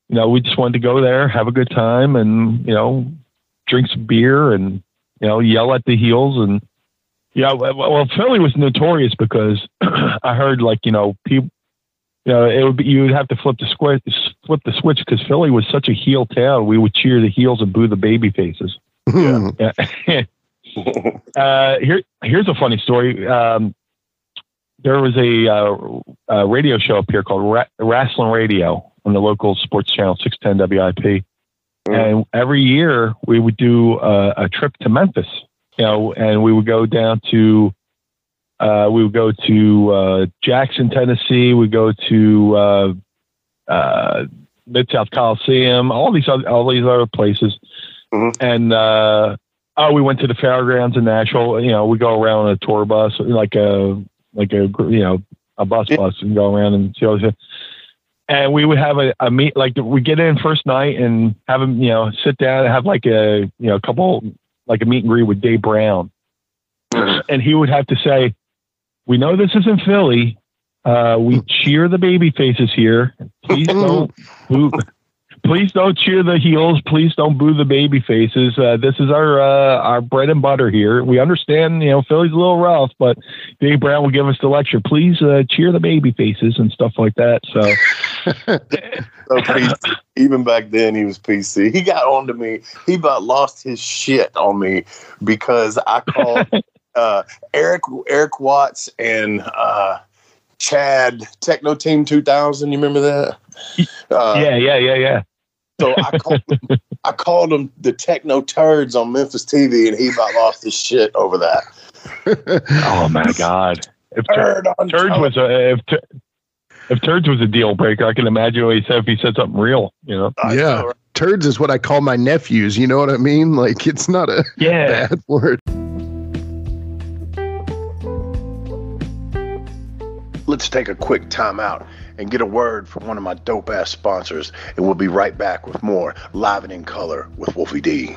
S4: you know, we just wanted to go there, have a good time and, you know, drink some beer and, you know, yell at the heels. And, yeah, well, well Philly was notorious because I heard like, you know, people, you know, it would be, you would have to flip the switch, flip the switch because Philly was such a heel town. We would cheer the heels and boo the baby faces. Yeah. uh, here, here's a funny story. Um, there was a, uh, a radio show up here called Ra- Wrestling Radio on the local sports channel 610 WIP. And every year we would do a, a trip to Memphis, you know, and we would go down to, uh, we would go to uh, Jackson, Tennessee. We go to uh, uh, Mid South Coliseum, all these other, all these other places,
S3: Mhm.
S4: and uh, Oh, we went to the fairgrounds in Nashville. You know, we go around on a tour bus, like a like a you know a bus
S3: Yeah.
S4: bus, and go around and see all this. And we would have a, a meet like we get in first night and have him you know sit down and have like a you know a couple like a meet and greet with Dave Brown, and he would have to say, "We know this isn't Philly. Uh, we cheer the baby faces here. Please don't boo. Please don't cheer the heels. Please don't boo the baby faces. Uh, this is our uh, our bread and butter here. We understand, you know, Philly's a little rough, but Dave Brown will give us the lecture. Please uh, cheer the baby faces and stuff like that. So
S3: So PC. Even back then, he was PC. He got on to me. He about lost his shit on me because I called uh, Erik Erik Watts and uh, Chad Techno Team 2000. You remember that? Uh,
S4: yeah, yeah, yeah, yeah.
S3: So I called, I called them the Techno Turds on Memphis TV, and he about lost his shit over that.
S4: Oh my God! If Tur-
S3: Turd on
S4: Turds was a if, if Turds was a deal breaker, I can imagine what he said if he said something real. You know?
S3: I
S7: Yeah.
S3: know, right?
S7: Turds is what I call my nephews. You know what I mean? Like it's not a
S4: Yeah.
S7: bad word. Let's take a quick time out and get a word from one of my dope ass sponsors, and we'll be right back with more Live and in Color with Wolfie D.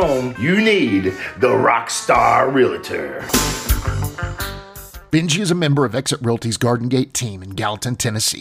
S3: you need the Rockstar Realtor.
S2: Benji is a member of Exit Realty's Garden Gate team in Gallatin, Tennessee.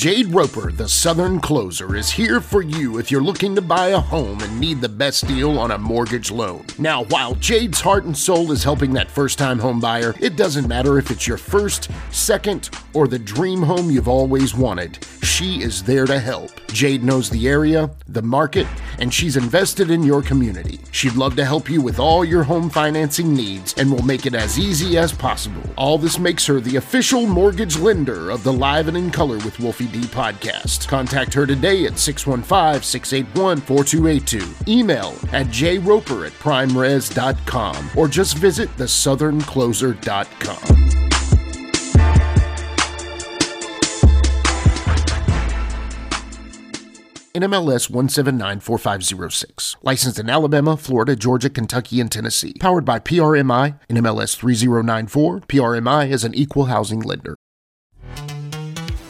S2: Jade Roper, the Southern Closer, is here for you if you're looking to buy a home and need the best deal on a mortgage loan. Now, while Jade's heart and soul is helping that first time home buyer, it doesn't matter if it's your first, second, or the dream home you've always wanted. She is there to help. Jade knows the area, the market, and she's invested in your community. She'd love to help you with all your home financing needs and will make it as easy as possible. All this makes her the official mortgage lender of the Live and in Color with Wolfie D podcast. Contact her today at 615 681 4282. Email at jroper at primeres.com or just visit thesouthern.closer.com. NMLS 1794506. Licensed in Alabama, Florida, Georgia, Kentucky, and Tennessee. Powered by PRMI, NMLS 3094. PRMI is an equal housing lender.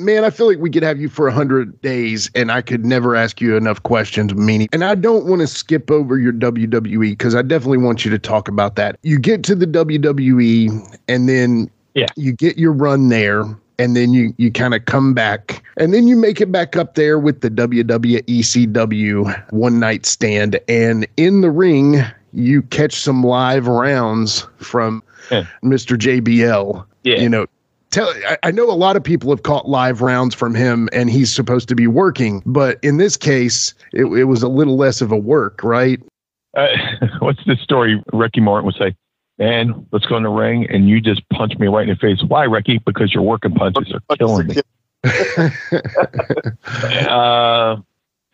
S7: Man, I feel like we could have you for a hundred days, and I could never ask you enough questions, Meanie. And I don't want to skip over your WWE because I definitely want you to talk about that. You get to the WWE, and then
S4: Yeah.
S7: you get your run there, and then you you kind of come back, and then you make it back up there with the WWE ECW one night stand, and in the ring you catch some live rounds from
S4: Yeah.
S7: Mr. JBL.
S4: Yeah.
S7: You know, tell I, I know a lot of people have caught live rounds from him and he's supposed to be working but in this case it, it was a little less of a work right
S4: Uh, what's the story? Ricky Martin would say, "Man, let's go in the ring, and you just punch me right in the face." Why, Ricky? Because your working punches are killing me. uh,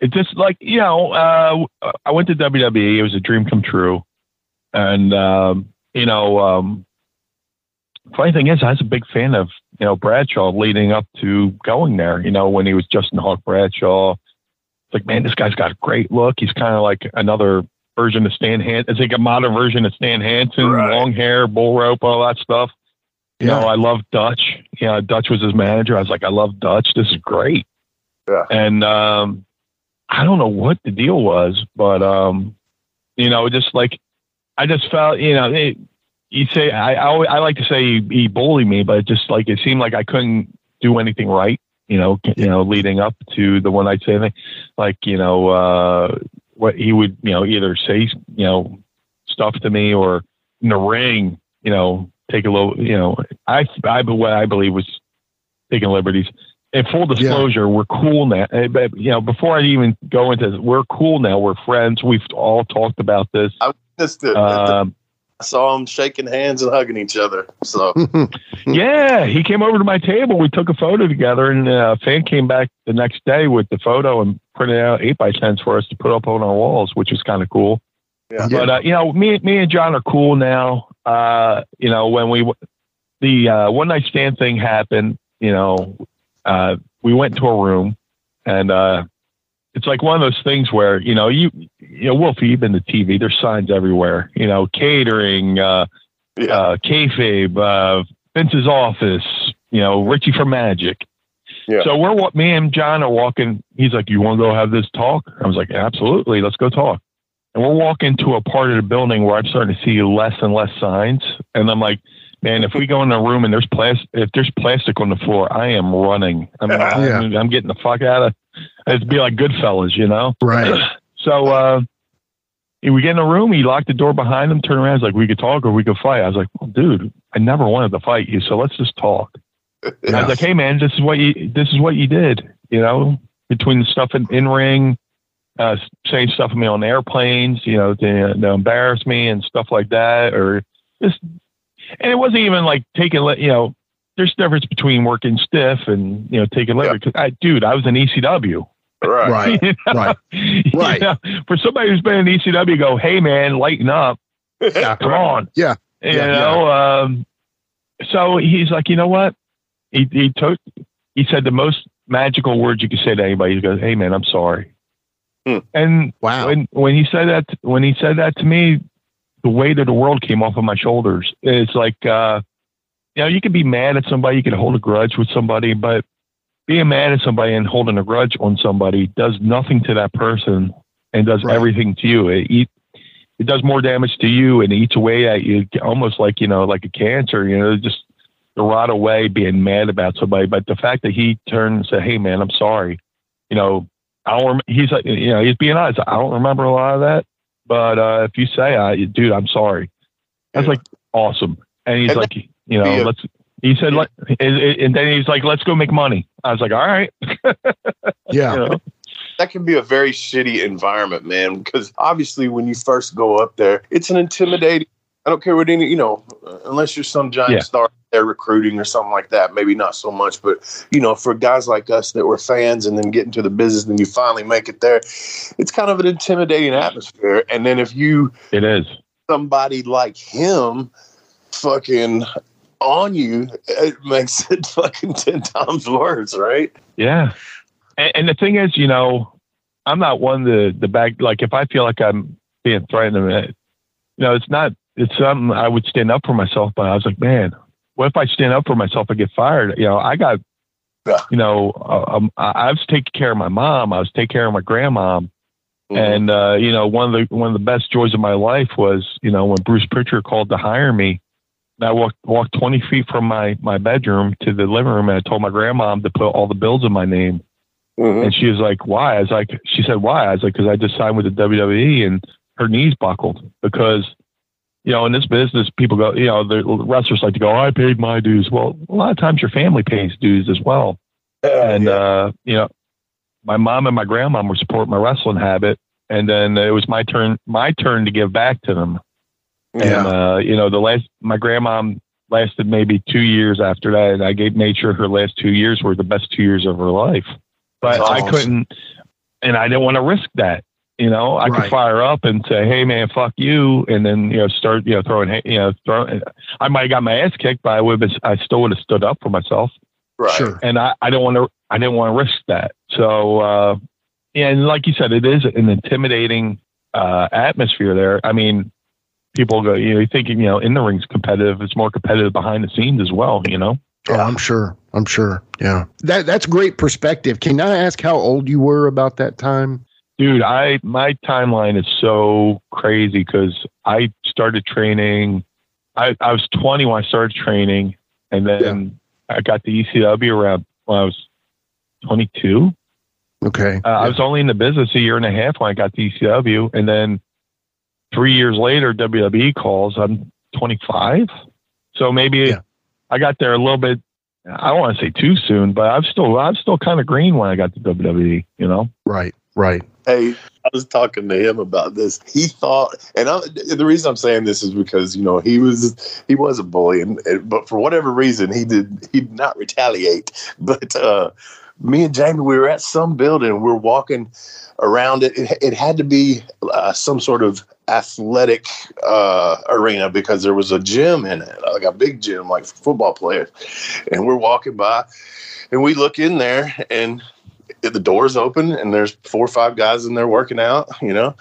S4: it just like you know, uh, I went to WWE. It was a dream come true, and um, you know, um, funny thing is, I was a big fan of you know Bradshaw leading up to going there. You know, when he was Justin Hawk Bradshaw, it's like, man, this guy's got a great look. He's kind of like another version of Stan Hansen. It's like a modern version of Stan Hansen,
S3: Right.
S4: long hair, bull rope, all that stuff. You know, I love Dutch. You know, Dutch was his manager. I was like, I love Dutch. This is great.
S3: Yeah.
S4: And um, I don't know what the deal was, but um, you know, just like I just felt, you know, it, you say I, I always- I like to say he, he bullied me, but it just like it seemed like I couldn't do anything right. You know, you know, leading up to the one night stand thing, like you know, uh, what he would, you know, either say, you know, stuff to me or in the ring, you know, take a little, you know, I, I, what I believe was taking liberties. And full disclosure, we're cool now. Eh, but, You know, before I even go into this, we're cool now. We're friends. We've all talked about this.
S3: I witnessed it.
S4: Um,
S3: I saw them shaking hands and hugging each other. So
S4: yeah, he came over to my table. We took a photo together, and uh, a fan came back the next day with the photo and printed out eight by tens for us to put up on our walls, which was kind of cool.
S3: Yeah.
S4: But uh, you know, me, me and John are cool now. Uh, you know, when we the uh, one night stand thing happened, you know, uh, we went to a room, and uh, it's like one of those things where you know you you know Wolfie, you've been to TV. There's signs everywhere. You know, catering, uh, uh, kayfabe, uh, Vince's office. You know, Richie for Magic.
S3: Yeah.
S4: So we're wa- me and John are walking. He's like, "You want to go have this talk?" I was like, "Absolutely, let's go talk." And we're walking to a part of the building where I'm starting to see less and less signs, and I'm like, "Man, if we go in a room and there's plastic, if there's plastic on the floor, I am running. I'm, I'm, I'm getting the fuck out of. It'd be like Goodfellas, you know?
S6: Right.
S4: So uh, we get in a room. He locked the door behind him. Turned around. He's like, "We could talk or we could fight." I was like, well, "Dude, I never wanted to fight you, so let's just talk." I was like, "Hey, man, this is what you this is what you did. You know, between the stuff in, in ring, uh, saying stuff to me on airplanes, you know, to, to embarrass me and stuff like that, or just, and it wasn't even like taking, you know, there's difference between working stiff and you know taking liberty. 'Cause I, dude, I was in ECW.
S3: Right.
S6: Right.
S4: You know?
S6: Right.
S4: You know, for somebody who's been in ECW, go, hey man, lighten up. Come on.
S6: Yeah.
S4: You
S6: Yeah,
S4: know, um, so he's like, you know what? He he took he said the most magical words you could say to anybody. He goes, "Hey man, I'm sorry."
S3: Hmm.
S4: And
S6: Wow.
S4: when when he said that when he said that to me, the weight of the world came off of my shoulders. It's like uh, you know, you can be mad at somebody, you can hold a grudge with somebody, but being mad at somebody and holding a grudge on somebody does nothing to that person and does
S6: Right.
S4: everything to you. It eat, it does more damage to you and eats away at you, almost like you know, like a cancer. You know, just to rot away being mad about somebody. But the fact that he turned and said, "Hey, man, I'm sorry," you know, I don't. Rem-, he's like, you know, he's being honest. I don't remember a lot of that, but uh, if you say, I, "Dude, I'm sorry," that's
S3: Yeah.
S4: like awesome. And he's
S3: And
S4: like, you know,
S3: be a-
S4: let's. He said, let, and, and then he's like, "Let's go make money." I was like, "All right."
S6: Yeah.
S4: You know?
S3: that can be a very shitty environment, man. Because obviously, when you first go up there, it's an intimidating. I don't care what any, you know, unless you're some giant
S4: Yeah.
S3: star recruiting or something like that. Maybe not so much, but you know, for guys like us that were fans and then get into the business, and you finally make it there, it's kind of an intimidating atmosphere. And then if you
S4: It is.
S3: somebody like him, fucking on you, it makes it fucking ten times worse, right?
S4: Yeah. And, and the thing is, you know, I'm not one to the back. Like if I feel like I'm being threatened, uh, you know, it's not. It's something I would stand up for myself. But I was like, man, what if I stand up for myself and get fired? You know, I got,
S3: Yeah.
S4: you know, uh, um, I, I was taking care of my mom. I was taking care of my grandma.
S3: Mm-hmm.
S4: And uh, you know, one of the one of the best joys of my life was, you know, when Bruce Pritchard called to hire me. And I walked walked twenty feet from my my bedroom to the living room, and I told my grandma to put all the bills in my name.
S3: Mhm.
S4: And she was like, "Why?" I was like, "She said why?" I was like, "Because I just signed with the WWE, and her knees buckled because." You know, in this business, people go, you know, the wrestlers like to go, I paid my dues. Well, a lot of times your family pays dues as well and uh, you know, my mom and my grandma were supporting my wrestling habit, and then it was my turn, my turn to give back to them. And uh, you know, the last my grandma lasted maybe two years after that, and I gave made sure her last two years were the best two years of her life. But I couldn't, and I didn't want to risk that. You know, I
S6: Right.
S4: could fire up and say, "Hey, man, fuck you," and then you know start you know throwing you know throwing. I might have got my ass kicked, but I would have. I still would have stood up for myself
S3: right.
S6: Sure.
S4: and I, I don't want to I didn't want to risk that. So uh, and like you said, it is an intimidating uh, atmosphere there. I mean, people go, you know, you thinking, you know, in the ring's competitive. It's more competitive behind the scenes as well, you know?
S6: Oh, I'm sure. I'm sure. Yeah. That that's great perspective. Can I ask how old you were about that time?
S4: Dude, I my timeline is so crazy because I started training. I, I was 20 when I started training, and then I got the ECW around when I was 22.
S6: Okay.
S4: Uh, I was only in the business a year and a half when I got the ECW, and then three years later, WWE calls. I'm 25, so maybe
S6: Yeah.
S4: I got there a little bit. I don't want to say too soon, but I'm still I'm still kind of green when I got to WWE. You know.
S6: Right. Right.
S3: Hey, I was talking to him about this. He thought, and I, the reason I'm saying this is because you know he was he was a bully, and, but for whatever reason he did he did not retaliate. But uh, me and Jamie, we were at some building. We're walking around it. It, it had to be uh, some sort of athletic uh, arena because there was a gym in it, like a big gym, like football players. And we're walking by, and we look in there, and the doors open and there's four or five guys in there working out, you know,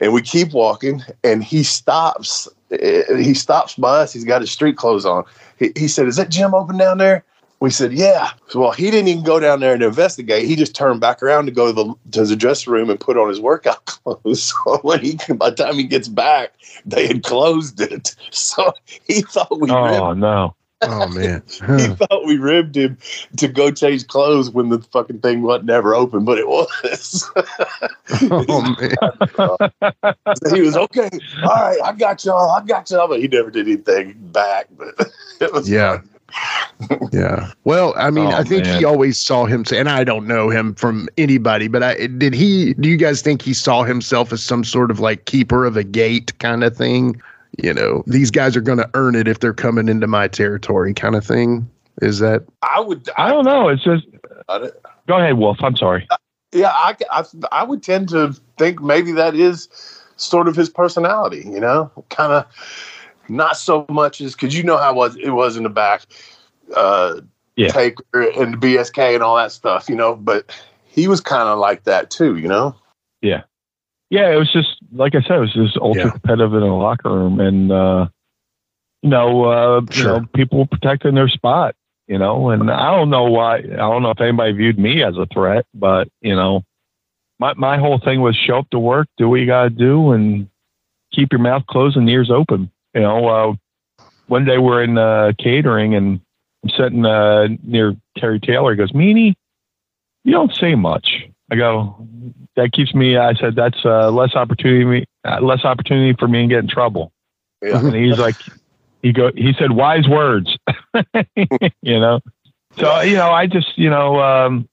S3: and we keep walking and he stops. eh, He stops by us. He's got his street clothes on. He, he said, Is that gym open down there? We said, Yeah. So, Well, he didn't even go down there and investigate. He just turned back around to go to the, to the dressing room and put on his workout clothes. So when he, by the time he gets back, they had closed it. So he thought we
S4: Oh no.
S6: Oh man.
S3: he thought we ribbed him to go change clothes when the fucking thing wasn't never open, but it was.
S6: oh man.
S3: So he was okay. All right, I got y'all. I got y'all, but he never did anything back. But it was
S6: Yeah. yeah. Well, I mean,
S4: Oh,
S6: I think
S4: man.
S6: he always saw him, and I don't know him from anybody, but I did he. Do you guys think he saw himself as some sort of like keeper of a gate kind of thing? You know, these guys are going to earn it if they're coming into my territory, kind of thing. Is that
S3: I would.
S4: I don't know. It's just
S3: I,
S4: go ahead, Wolf. I'm sorry.
S3: yeah, I, I, I would tend to think maybe that is sort of his personality. You know, kind of not so much as because you know how it was it was in the back, uh,
S4: Yeah.
S3: Taker and BSK and all that stuff. You know, but he was kind of like that too. You know.
S4: Yeah. Yeah, it was just like I said, it was just ultra
S6: Yeah.
S4: competitive in a locker room, and uh, you know, uh, you know, people protecting their spot. You know, and I don't know why. I don't know if anybody viewed me as a threat, but you know, my my whole thing was show up to work, do what you got to do, and keep your mouth closed and ears open. You know, uh, one day we're in uh, catering, and I'm sitting uh, near Terry Taylor. He goes, "Meanie, you don't say much." I go, that keeps me. I said that's uh, less opportunity, uh, less opportunity for me to get in trouble.
S3: Yeah.
S4: And he's like, he go, he said wise words, you know. So you know, I just you know, um,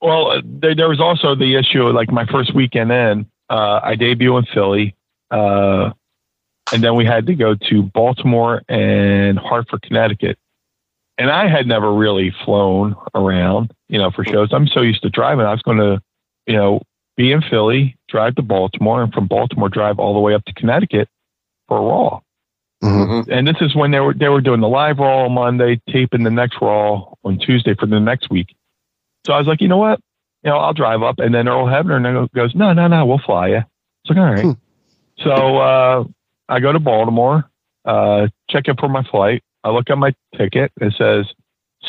S4: well, there, there was also the issue of, like my first weekend in, uh, I debut in Philly, uh, and then we had to go to Baltimore and Hartford, Connecticut. And I had never really flown around, you know, for shows. I'm so used to driving. I was going to, you know, be in Philly, drive to Baltimore, and from Baltimore drive all the way up to Connecticut for a Raw.
S6: Mhm.
S4: And this is when they were they were doing the live Raw on Monday, taping the next Raw on Tuesday for the next week. So I was like, you know what, you know, I'll drive up. And then Earl Hebner goes, no, no, no, we'll fly you. It's like, all right. so uh, I go to Baltimore, uh, check in for my flight. I look at my ticket. It says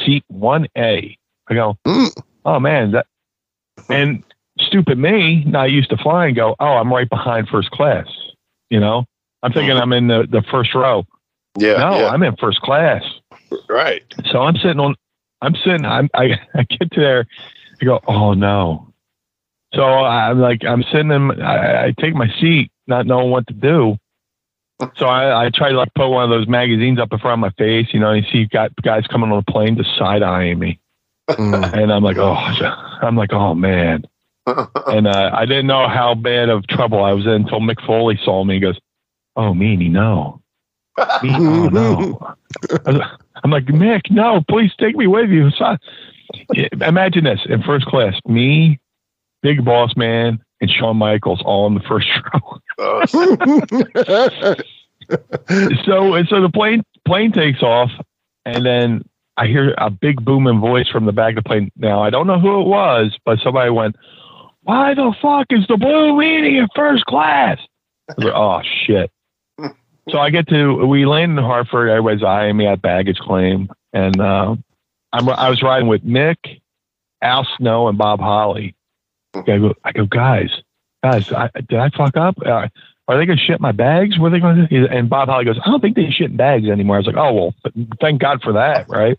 S4: seat one A. I go,
S6: Mm.
S4: oh man, that and stupid me, not used to flying, go, oh, I'm right behind first class. You know, I'm thinking mm-hmm. I'm in the, the first row.
S3: Yeah.
S4: no,
S3: yeah,
S4: I'm in first class.
S3: right.
S4: So I'm sitting on, I'm sitting, I'm, I, I get to there, I go, oh no. So I'm like, I'm sitting in, I, I take my seat, not knowing what to do. So I, I try to like put one of those magazines up in front of my face, you know, and you see you've got guys coming on the plane just side eyeing me. And I'm like, oh, I'm like, oh man. And uh, I didn't know how bad of trouble I was in until Mick Foley saw me. He goes, oh, meanie, no. Meanie, oh, no. I'm like, Mick, no, please take me with you. So, imagine this in first class, me, Big Boss Man, and Shawn Michaels all in the first row. So and so the plane plane takes off, and then I hear a big booming voice from the back of the plane. Now I don't know who it was, but somebody went, "Why the fuck is the Blue Meanie in first class?" Like, oh shit. So I get to we land in Hartford. Everybody's eyeing me at baggage claim, and uh, I'm I was riding with Mick, Al Snow, and Bob Holly. I go, I go, guys, guys, I, did I fuck up? Uh, are they going to shit my bags? What are they going to do? And Bob Holly goes, I don't think they shit in bags anymore. I was like, oh, well, thank God for that. Right.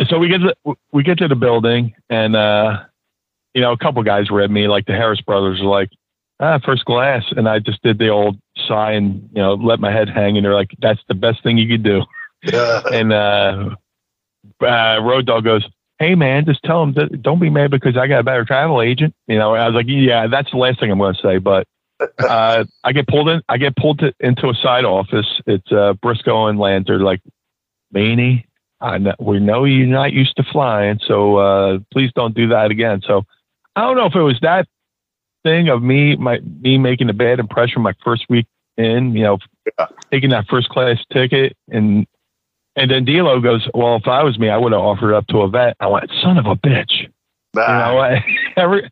S4: so we get to, we get to the building and, uh, you know, a couple guys read me like the Harris brothers were like, ah, first class. And I just did the old sigh and, you know, let my head hang. And they're like, that's the best thing you could do. Yeah. and, uh, uh, Road Dog goes, hey man, just tell them that don't be mad because I got a better travel agent. You know, I was like, yeah, that's the last thing I'm going to say. But uh, I get pulled in, I get pulled to, into a side office. It's uh, Brisco and Lanter, like, I know, we know you're not used to flying, so uh, please don't do that again. So I don't know if it was that thing of me, my me making a bad impression my first week in, you know, yeah. taking that first class ticket and and then D'Lo goes, "Well, if I was me, I would have offered up to a vet." I went, "Son of a bitch!" You know, every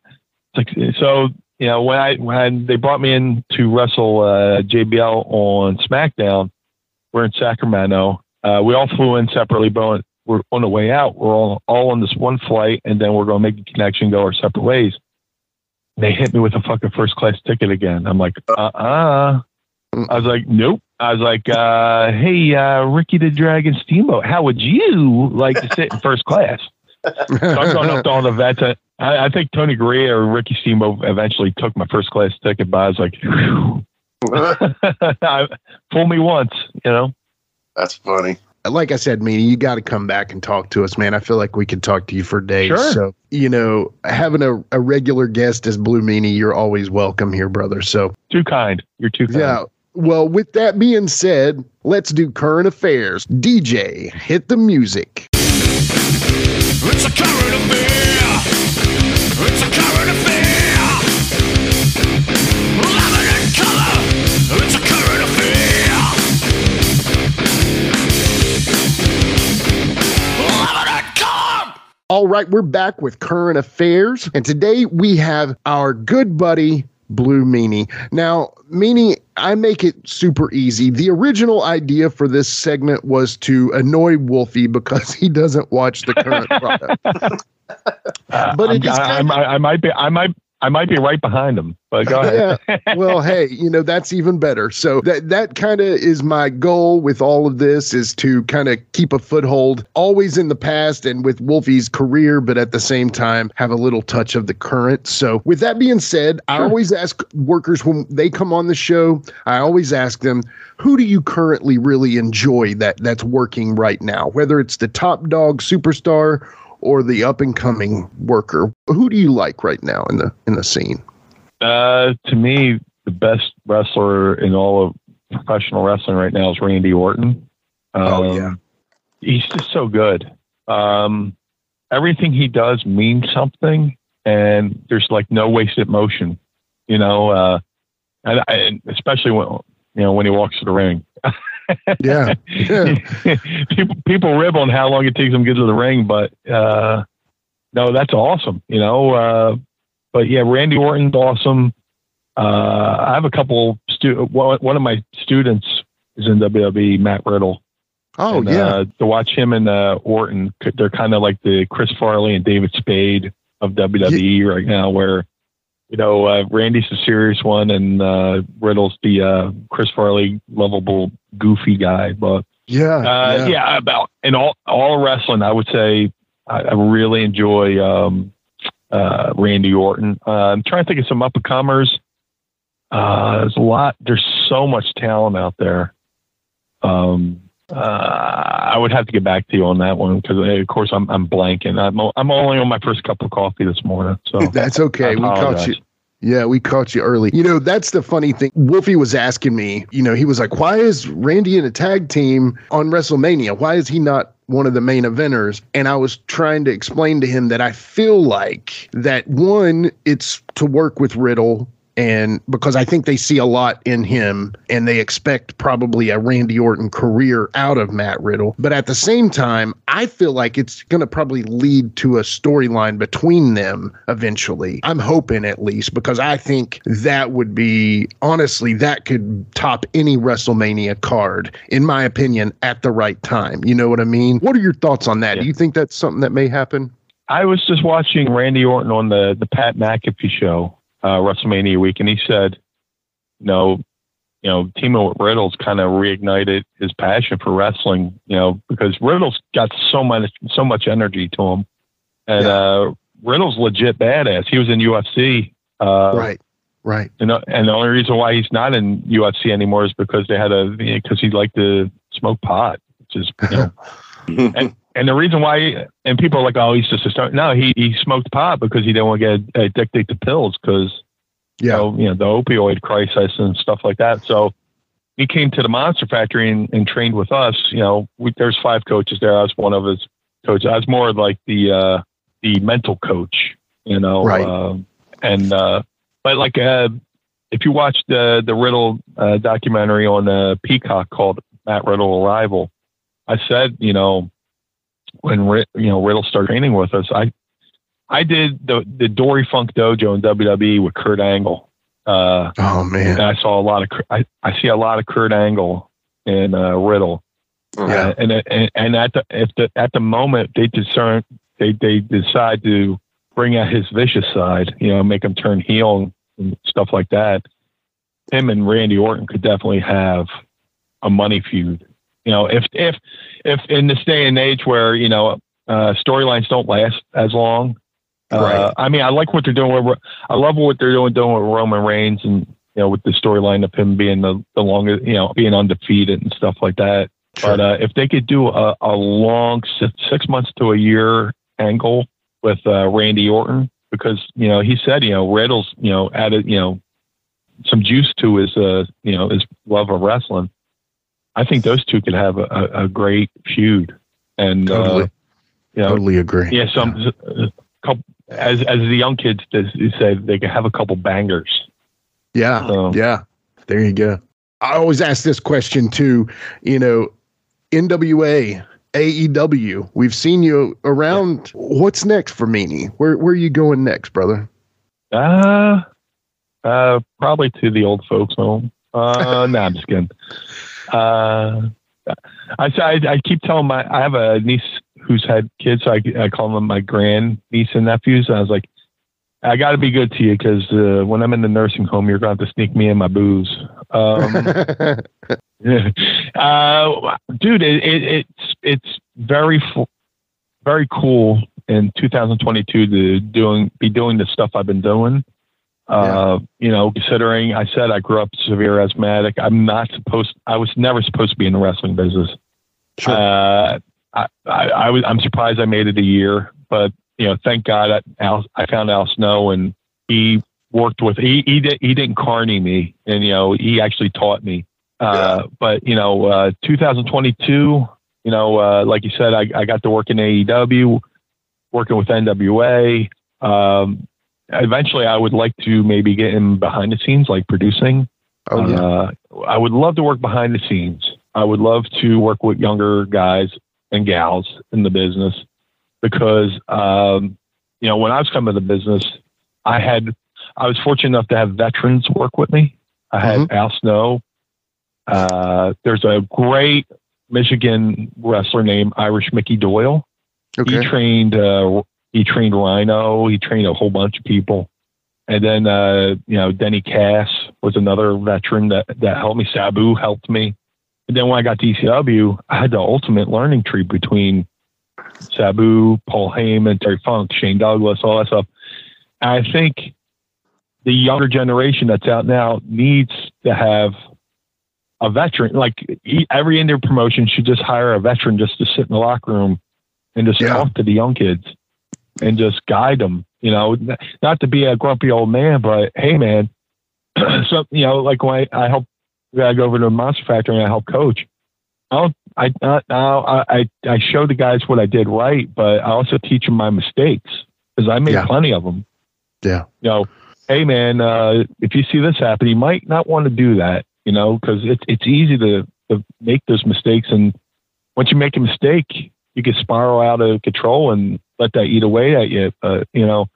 S4: like, so you know when I when they brought me in to wrestle uh, JBL on SmackDown, we're in Sacramento. Uh, we all flew in separately, but we're on the way out. We're all all on this one flight, and then we're going to make a connection, go our separate ways. They hit me with a fucking first class ticket again. I'm like, uh uh-uh. uh I was like, nope. I was like, uh, hey, uh, Ricky the Dragon Steamboat, how would you like to sit in first class? so I'm going up to all the vets. I, I think Tony Garea or Ricky Steamboat eventually took my first class ticket, but I was like, fool me once, you know?
S3: That's funny.
S2: Like I said, Meanie, you got to come back and talk to us, man. I feel like we could talk to you for days.
S4: Sure.
S2: So, you know, having a, a regular guest as Blue Meanie, you're always welcome here, brother. So,
S4: too kind. You're too kind.
S2: Yeah. Well, with that being said, let's do current affairs. DJ, hit the music. It's a current affair. It's a current affair. Love it in color. It's a current affair. Love it in color. All right, we're back with current affairs, and today we have our good buddy Blue Meanie. Now, Meanie, I make it super easy. The original idea for this segment was to annoy Wolfie because he doesn't watch the current product.
S4: Uh, but it I, I, I, might be, I might, I might be right behind him, but go ahead.
S2: yeah. Well, hey, you know, that's even better. So that that kind of is my goal with all of this is to kind of keep a foothold always in the past and with Wolfie's career, but at the same time have a little touch of the current. So with that being said, sure. I always ask workers when they come on the show, I always ask them, who do you currently really enjoy that that's working right now? Whether it's the top dog superstar or the up and coming worker? Who do you like right now in the in the scene?
S4: Uh, to me, the best wrestler in all of professional wrestling right now is Randy Orton.
S2: Um, oh yeah,
S4: he's just so good. Um, everything he does means something, and there's like no wasted motion. You know, uh, and, and especially when you know when he walks to the ring.
S2: yeah.
S4: people people rib on how long it takes them to get to the ring, but uh, no, that's awesome. You know, uh, but yeah, Randy Orton's awesome. Uh, I have a couple stu- one of my students is in WWE, Matt Riddle.
S2: Oh
S4: and,
S2: yeah,
S4: uh, to watch him and uh, Orton, they're kind of like the Chris Farley and David Spade of WWE yeah. right now, where you know, uh, Randy's the serious one, and uh, Riddle's the uh, Chris Farley lovable, goofy guy. But
S2: yeah,
S4: uh, yeah, yeah, about in all all wrestling, I would say I, I really enjoy um, uh, Randy Orton. Uh, I'm trying to think of some up and comers. there's a lot. There's so much talent out there. Um, uh, I would have to get back to you on that one because, of course, I'm I'm blanking. I'm I'm only on my first cup of coffee this morning, so
S2: that's okay. We caught you. Yeah, we caught you early. You know, that's the funny thing. Wolfie was asking me, you know, he was like, why is Randy in a tag team on WrestleMania? Why is he not one of the main eventers? And I was trying to explain to him that I feel like that one, it's to work with Riddle
S6: and because I think they see a lot in him and they expect probably a Randy Orton career out of Matt Riddle. But at the same time, I feel like it's going to probably lead to a storyline between them eventually. I'm hoping at least because I think that would be honestly, that could top any WrestleMania card, in my opinion, at the right time. You know what I mean? What are your thoughts on that?
S4: Yeah.
S6: Do you think that's something that may happen?
S4: I was just watching Randy Orton on the the Pat McAfee show, uh, WrestleMania week, and he said, you know, you know, teaming with Riddle's kind of reignited his passion for wrestling. You know, because Riddle's got so much so much energy to him, and uh, Riddle's legit badass. He was in UFC, uh,
S6: right, right.
S4: You know, and the only reason why he's not in UFC anymore is because they had a because he liked to smoke pot, which is you know. and and the reason why, and people are like, oh, he's just a star. No, he he smoked pot because he didn't want to get addicted to pills because
S6: yeah,
S4: you know, you know the opioid crisis and stuff like that. So he came to the Monster Factory and, and trained with us. You know, we, there's five coaches there. I was one of his coaches. I was more like the uh, the mental coach. You know,
S6: Right.
S4: um, and uh, but like uh, if you watch the the Riddle uh, documentary on uh, Peacock called Matt Riddle Arrival, I said, you know, when you know Riddle started training with us, I I did the the Dory Funk Dojo in WWE with Kurt Angle. Uh,
S6: oh man,
S4: and I saw a lot of I, I see a lot of Kurt Angle in uh, Riddle.
S6: Yeah.
S4: Uh, and and and at the if the at the moment they discern they they decide to bring out his vicious side, you know, make him turn heel and stuff like that. Him and Randy Orton could definitely have a money feud. You know, if if if in this day and age where you know uh, storylines don't last as long. Uh, I mean, I like what they're doing. With, I love what they're doing doing with Roman Reigns and you know with the storyline of him being the the longest, you know, being undefeated and stuff like that. But uh, if they could do a, a long six, six months to a year angle with uh, Randy Orton, because you know he said you know Riddle's you know added you know some juice to his uh you know his love of wrestling. I think those two could have a, a, great feud. And
S6: Totally.
S4: uh, you know,
S6: Totally agree.
S4: yeah, some uh, couple, as as the young kids say they can have a couple bangers.
S6: Yeah.
S4: So-
S6: yeah. There you go. I always ask this question too. You know, NWA, AEW, we've seen you around. What's next for Meanie? Where where are you going next, brother?
S4: Uh, uh, probably to the old folks home. Uh, no, I'm just kidding. Uh, I, I, I keep telling my, I have a niece who's had kids. So I, I call them my grand niece and nephews. And I was like, I got to be good to you because uh, when I'm in the nursing home, you're going to have to sneak me in my booze. Um, uh, dude, it, it, it's it's very very cool in 2022 to doing be doing the stuff I've been doing. Uh, you know, considering I said I grew up severe asthmatic, I'm not supposed. I was never supposed to be in the wrestling business. Uh, I, I, I was. I'm surprised I made it a year, but you know, thank God I, Al, I found Al Snow and he worked with. He he, did, he didn't carny me, and you know, he actually taught me. Uh, But you know, uh, 2022. You know, uh, like you said, I, I got to work in AEW, working with NWA. Um, eventually, I would like to maybe get in behind the scenes, like producing.
S6: Oh, yeah.
S4: Uh, I would love to work behind the scenes. I would love to work with younger guys and gals in the business because, um, you know, when I was coming to the business, I had, I was fortunate enough to have veterans work with me. I had Al Snow. Uh, there's a great Michigan wrestler named Irish Mickey Doyle.
S6: Okay.
S4: He trained, uh, he trained Rhino. He trained a whole bunch of people. And then, uh, you know, Denny Cass was another veteran that, that helped me. Sabu helped me. And then when I got to ECW, I had the ultimate learning tree between Sabu, Paul Heyman, Terry Funk, Shane Douglas, all that stuff. And I think the younger generation that's out now needs to have a veteran. Like every Indian promotion should just hire a veteran just to sit in the locker room and just talk to the young kids and just guide them. You know, not to be a grumpy old man, but hey, man. so you know, like when I, I help, I go over to the Monster Factory and I help coach. I don't, I now I, I I show the guys what I did right, but I also teach them my mistakes because I made
S6: Yeah.
S4: plenty of them
S6: Yeah.
S4: you know, hey man, uh, if you see this happen, you might not want to do that, you know, because it's it's easy to, to make those mistakes, and once you make a mistake, you can spiral out of control and let that eat away at you. Uh, you know,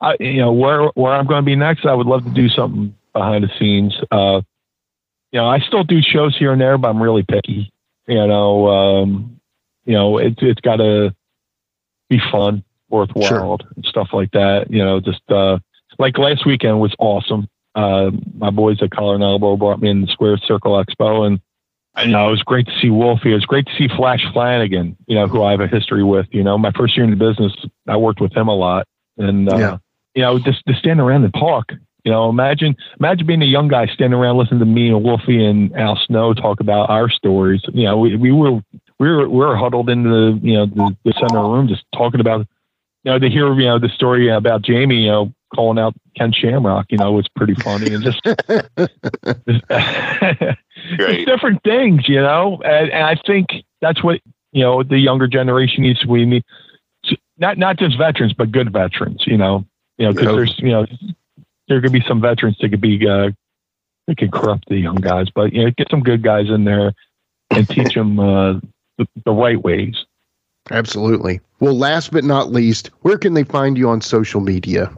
S4: I, you know where where I'm going to be next. I would love to do something behind the scenes. Uh, you know, I still do shows here and there, but I'm really picky. You know, um, you know, it's it's got to be fun, worthwhile, sure. and stuff like that. You know, just uh, like last weekend was awesome. Uh, my boys at Collar and Elbow brought me in the Square Circle Expo, and you know, it was great to see Wolfie. It was great to see Flash Flanagan, you know, who I have a history with. You know, my first year in the business, I worked with him a lot, and uh, yeah. you know, just to stand around and talk. You know, imagine imagine being a young guy standing around listening to me and Wolfie and Al Snow talk about our stories. You know, we, we were we were we were huddled in the you know the, the center of the room just talking about you know to hear you know the story about Jamie you know calling out Ken Shamrock you know was pretty funny and just, just different things you know? And, and I think that's what you know the younger generation needs we need not not just veterans but good veterans you know? You know because there's you know there could be some veterans that could be uh, that could corrupt the young guys but you know get some good guys in there and teach them uh, the, the right ways.
S6: Absolutely. Well, last but not least, where can they find you on social media?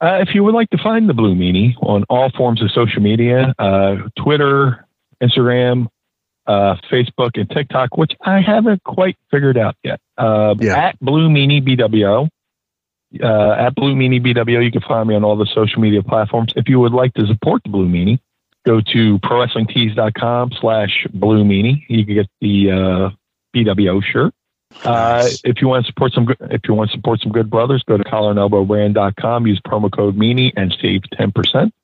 S4: Uh, if you would like to find the Blue Meanie on all forms of social media, uh, Twitter, Instagram, uh, Facebook, and TikTok, which I haven't quite figured out yet. Uh, yeah. At Blue Meanie BWO. Uh, at Blue Meanie BWO, you can find me on all the social media platforms. If you would like to support the Blue Meanie, go to prowrestlingtees.com slash Blue Meanie. You can get the uh, BWO shirt. Uh, if you want to support some, good, if you want to support some good brothers, go to collarandelbowbrand.com. Use promo code Meanie and save ten percent.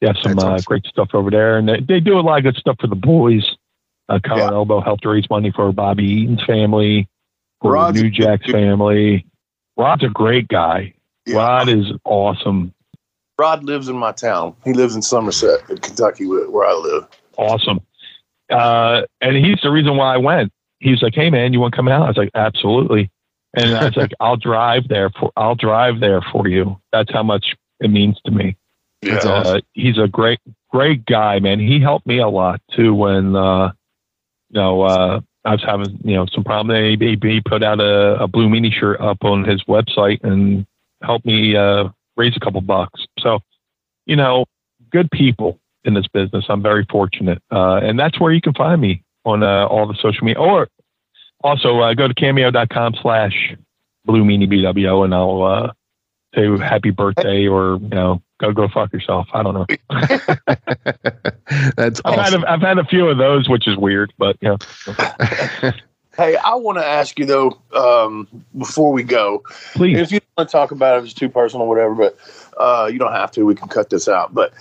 S4: They have some uh, great stuff over there, and they, they, do a lot of good stuff for the boys. Uh, Collar yeah. and Elbow helped raise money for Bobby Eaton's family, for Rod's New Jack's family. Rod's a great guy. Yeah. Rod is awesome.
S3: Rod lives in my town. He lives in Somerset, in Kentucky, where I live.
S4: Awesome. Uh, and he's the reason why I went he's like, "Hey man, you want to come out?" I was like, "Absolutely." And I was like, "I'll drive there for I'll drive there for you." That's how much it means to me.
S3: Yeah, uh, awesome.
S4: he's a great great guy, man. He helped me a lot too when uh, you know uh, I was having you know some problem. He, he put out a, a blue meanie shirt up on his website and helped me uh, raise a couple bucks. So you know, good people in this business. I'm very fortunate, uh, and that's where you can find me on uh, all the social media. Or also uh, go to cameo.com slash blue meanie BWO and I'll uh, say happy birthday or, you know, go, go fuck yourself. I don't know.
S6: That's
S4: I've,
S6: awesome.
S4: had a, I've had a few of those, which is weird, but yeah.
S3: hey, I want to ask you though, um, before we go,
S4: please,
S3: if you want to talk about it, if it's too personal, whatever, but uh, you don't have to, we can cut this out. But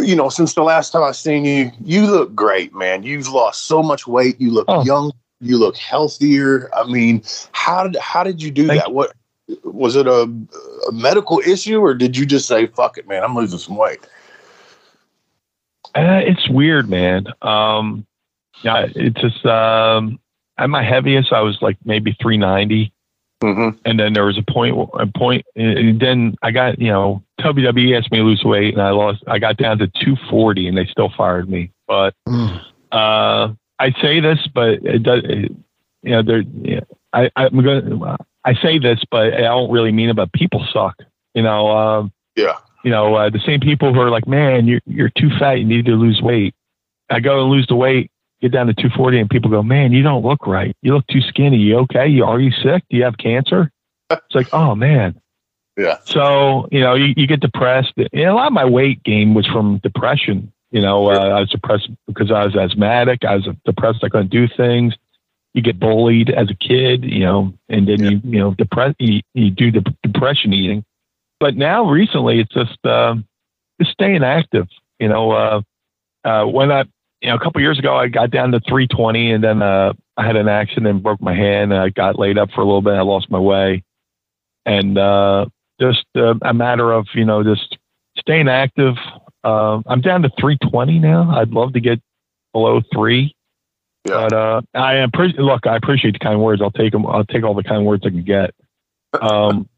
S3: you know, since the last time I've seen you, you look great, man. You've lost so much weight. You look oh. young. You look healthier. I mean, how did how did you do Thank that? You. What was it a, a, medical issue, or did you just say, "Fuck it, man, I'm losing some weight"?
S4: Uh, it's weird, man. Um, yeah, it's just um, at my heaviest, I was like maybe 390. Mm-hmm. And then there was a point, a point, and then I got, you know, WWE asked me to lose weight, and I lost. I got down to 240, and they still fired me. But mm. uh, I say this, but it does. It, you know, there. Yeah, I, I'm going. I say this, but I don't really mean it. But people suck. You know. Um,
S3: yeah.
S4: You know, uh, the same people who are like, "Man, you're you're too fat. You need to lose weight." I go and lose the weight, get down to 240, and people go, "Man, you don't look right. You look too skinny. You okay? You are you sick? Do you have cancer?" It's like, oh man,
S3: yeah.
S4: So, you know, you, you get depressed. And a lot of my weight gain was from depression. You know, uh, I was depressed because I was asthmatic. I was depressed. I couldn't do things. You get bullied as a kid, you know, and then yeah. you, you know, depress, you, you do the depression eating. But now recently it's just, uh, just staying active. You know, uh, uh, when I, you know, a couple years ago, I got down to 320 and then, uh, I had an accident and broke my hand and I got laid up for a little bit. I lost my way. And, uh, just uh, a matter of you know just staying active. Uh, I'm down to 320 now. I'd love to get below three. Yeah. But uh, I appreciate. Look, I appreciate the kind words. I'll take them. I'll take all the kind words I can get. Um,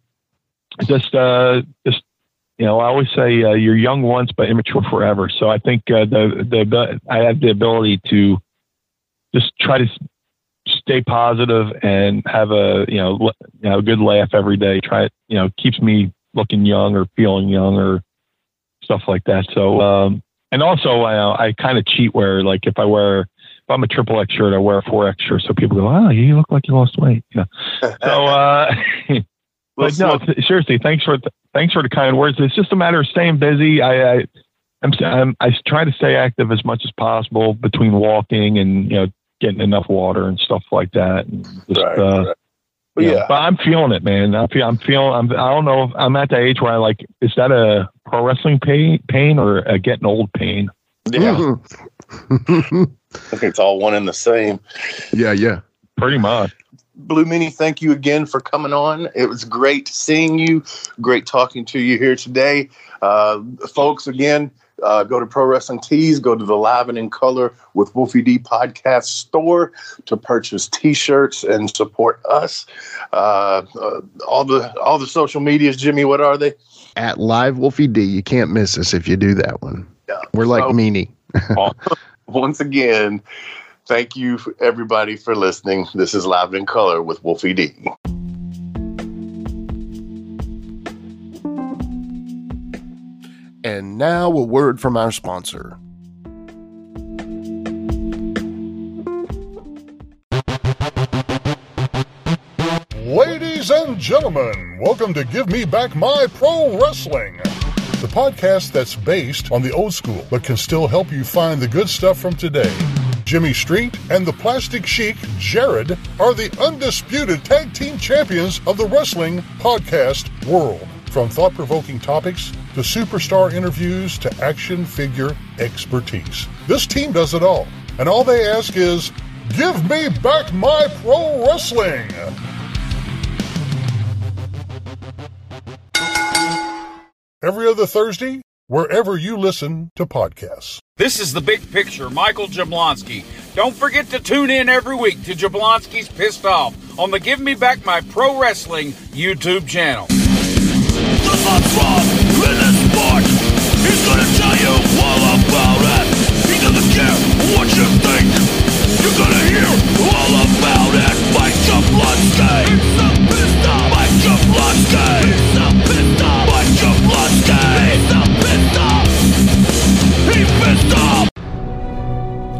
S4: just, uh, just, you know, I always say uh, you're young once but immature forever. So I think uh, the the I have the ability to just try to stay positive and have a you know you know a good laugh every day. Try it, you know, keeps me looking young or feeling young or stuff like that. So um, and also I I kind of cheat where like if I wear if I'm a triple X shirt, I wear a four X shirt, so people go, "Oh, you look like you lost weight." Yeah. So, uh, but no, seriously, thanks for thanks for the kind words. It's just a matter of staying busy. I, I I'm, I'm I try to stay active as much as possible between walking and you know getting enough water and stuff like that. And just,
S3: Right,
S4: uh,
S3: right. But
S4: you know,
S3: yeah.
S4: but I'm feeling it, man. I feel, I'm feeling, I'm, I don't know if I'm at the age where I like, is that a pro wrestling pain, pain or a getting old pain?
S3: Yeah. I think it's all one and the same.
S6: yeah, yeah.
S4: Pretty much.
S3: Blue Meanie, thank you again for coming on. It was great seeing you. Great talking to you here today. Uh, folks, again, uh, go to Pro Wrestling Tees, go to the Live and in Color with Wolfie D podcast store to purchase T-shirts and support us. Uh, uh, all the all the social medias, Jimmy, what are they?
S6: At Live Wolfie D, you can't miss us if you do that one.
S3: Yeah.
S6: We're like
S3: So-
S6: meanie.
S3: Once again, thank you everybody for listening. This is Live in Color with Wolfie D.
S2: And now a word from our sponsor.
S8: Ladies and gentlemen, welcome to Give Me Back My Pro Wrestling, the podcast that's based on the old school but can still help you find the good stuff from today. Jimmy Street and the Plastic Chic, Jared, are the undisputed tag team champions of the wrestling podcast world. From thought provoking topics to superstar interviews to action figure expertise. This team does it all, and all they ask is Give me back my pro wrestling! Every other Thursday, wherever you listen to podcasts.
S9: This is the big picture, Michael Jablonski. Don't forget to tune in every week to Jablonski's Pissed Off on the Give Me Back My Pro Wrestling YouTube channel.
S10: The boss in this sport, he's gonna tell you all about it. He doesn't care what you think. You're gonna hear all about it. Mike Jablonski. It's so pissed off. Mike Jablonski.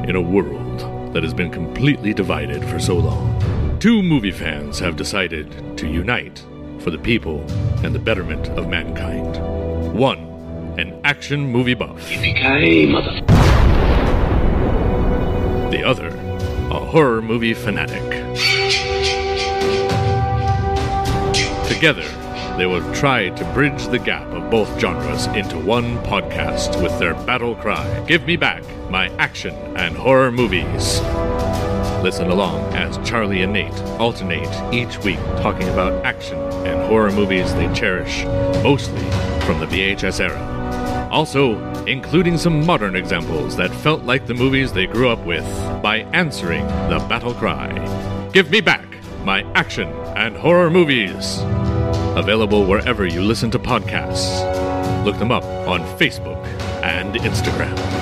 S11: In a world that has been completely divided for so long, two movie fans have decided to unite for the people and the betterment of mankind. One, an action movie buff. The other, a horror movie fanatic. Together, they will try to bridge the gap of both genres into one podcast with their battle cry Give me back my action and horror movies. Listen along as Charlie and Nate alternate each week talking about action and horror movies they cherish, mostly from the VHS era. Also, including some modern examples that felt like the movies they grew up with by answering the battle cry Give me back my action and horror movies. Available wherever you listen to podcasts. Look them up on Facebook and Instagram.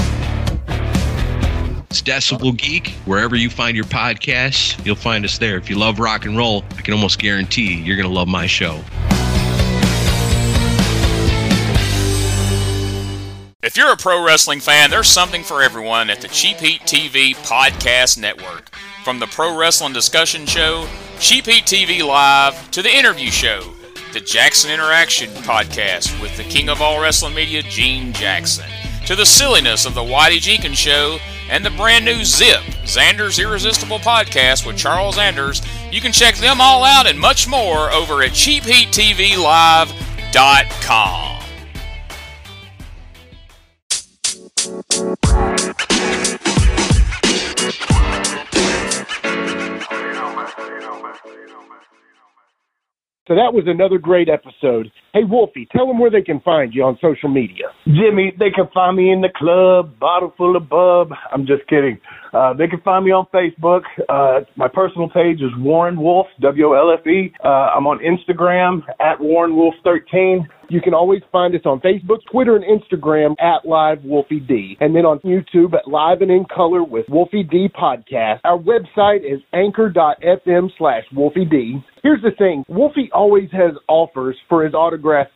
S12: It's Decibel Geek. Wherever you find your podcasts, you'll find us there. If you love rock and roll, I can almost guarantee you're going to love my show.
S13: If you're a pro wrestling fan, there's something for everyone at the Cheap Heat TV Podcast Network. From the Pro Wrestling Discussion Show, Cheap Heat TV Live, to the interview show, the Jackson Interaction Podcast with the king of all wrestling media, Gene Jackson, to the silliness of the Whitey Jenkins Show, and the brand new Zip, Xander's Irresistible Podcast with Charles Anders. You can check them all out and much more over at CheapHeatTVLive.com.
S6: So that was another great episode. Hey, Wolfie, tell them where they can find you on social media.
S14: Jimmy, they can find me in the club, bottle full of bub. I'm just kidding. Uh, they can find me on Facebook. Uh, my personal page is Warren Wolf, W O L F E. Uh, I'm on Instagram at Warren Wolf 13.
S6: You can always find us on Facebook, Twitter, and Instagram at Live Wolfie D. And then on YouTube at Live and in Color with Wolfie D Podcast. Our website is anchor.fm slash Wolfie D. Here's the thing Wolfie always has offers for his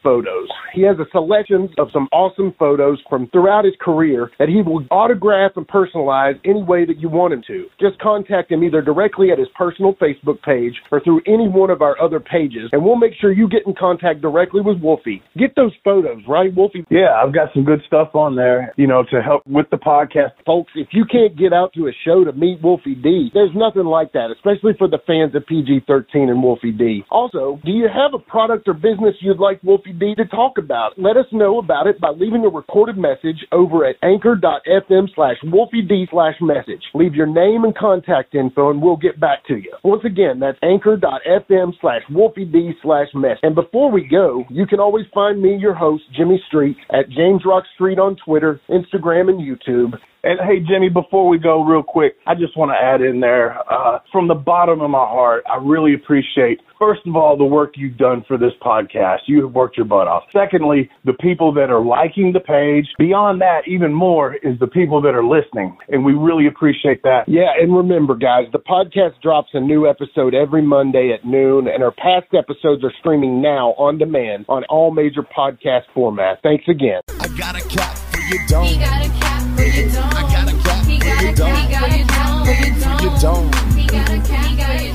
S6: photos. He has a selection of some awesome photos from throughout his career that he will autograph and personalize any way that you want him to. Just contact him either directly at his personal Facebook page or through any one of our other pages, and we'll make sure you get in contact directly with Wolfie. Get those photos, right, Wolfie?
S14: Yeah, I've got some good stuff on there, you know, to help with the podcast.
S6: Folks, if you can't get out to a show to meet Wolfie D, there's nothing like that, especially for the fans of PG 13 and Wolfie D. Also, do you have a product or business you'd like Wolfie D to talk about? Let us know about it by leaving a recorded message over at anchor.fm slash Wolfie D slash message. Leave your name and contact info and we'll get back to you. Once again, that's anchor.fm slash Wolfie D slash message. And before we go, you can always find me, your host, Jimmy Street, at James Rock Street on Twitter, Instagram, and YouTube.
S14: And hey, Jimmy, before we go real quick, I just want to add in there, uh, from the bottom of my heart, I really appreciate, first of all, the work you've done for this podcast. You have worked your butt off. Secondly, the people that are liking the page. Beyond that, even more is the people that are listening. And we really appreciate that.
S6: Yeah, and remember, guys, the podcast drops a new episode every Monday at noon, and our past episodes are streaming now on demand on all major podcast formats. Thanks again.
S10: I got a cap for your dome. He got a cap for your dome. I got a cap he for your dome. He got a cap for your dome. He got a cap he got a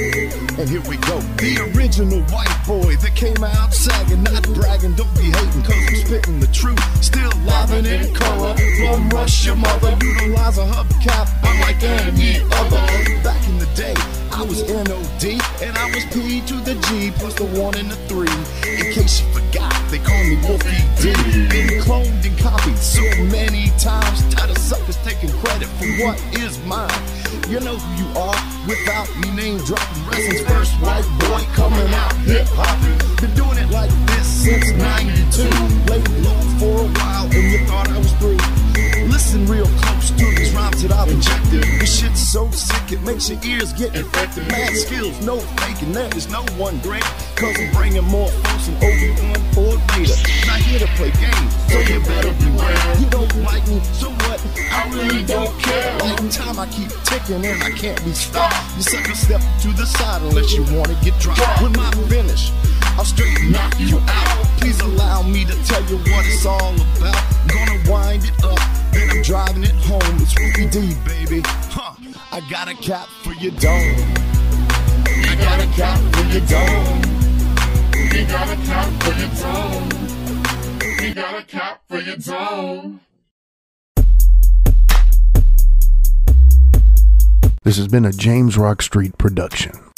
S10: And here we go. The original white boy that came out sagging, not bragging, don't be hating, cause I'm spitting the truth. Still livin' in color. Bum rush your mother, utilize a hubcap, unlike any other. Back in the day, I was NOD, and I was P to the G, plus the one and the three. In case you forgot, they call me Wolfie D. Been cloned and copied so many times, tired suckers taking credit for what is mine. You know who you are without me name dropping. Wrestling's first white boy coming out hip hop. Been doing it like this since 92. Laid low for a while and you thought I was through. Listen real close to these rhymes that I've injected. This shit's so sick it makes your ears get infected. Mad skills, no faking, there is no one great. Cause I'm bringing more folks than Obi-Wan or Vader. Not here to play games, so you better beware. You don't like me, so what? I really don't care. Like time I keep ticking and I can't be stopped. You sucker step to the side unless you wanna get dropped. With my finish, I'll straight knock you out. Please allow me to tell you what it's all about. Gonna wind it up, then I'm driving it home. It's Ruby D, baby. Huh. I got a cap for your dome. I got a cap for your dome. You got a cap for your dome. We got a cap for your dome.
S2: This has been a James Rock Street production.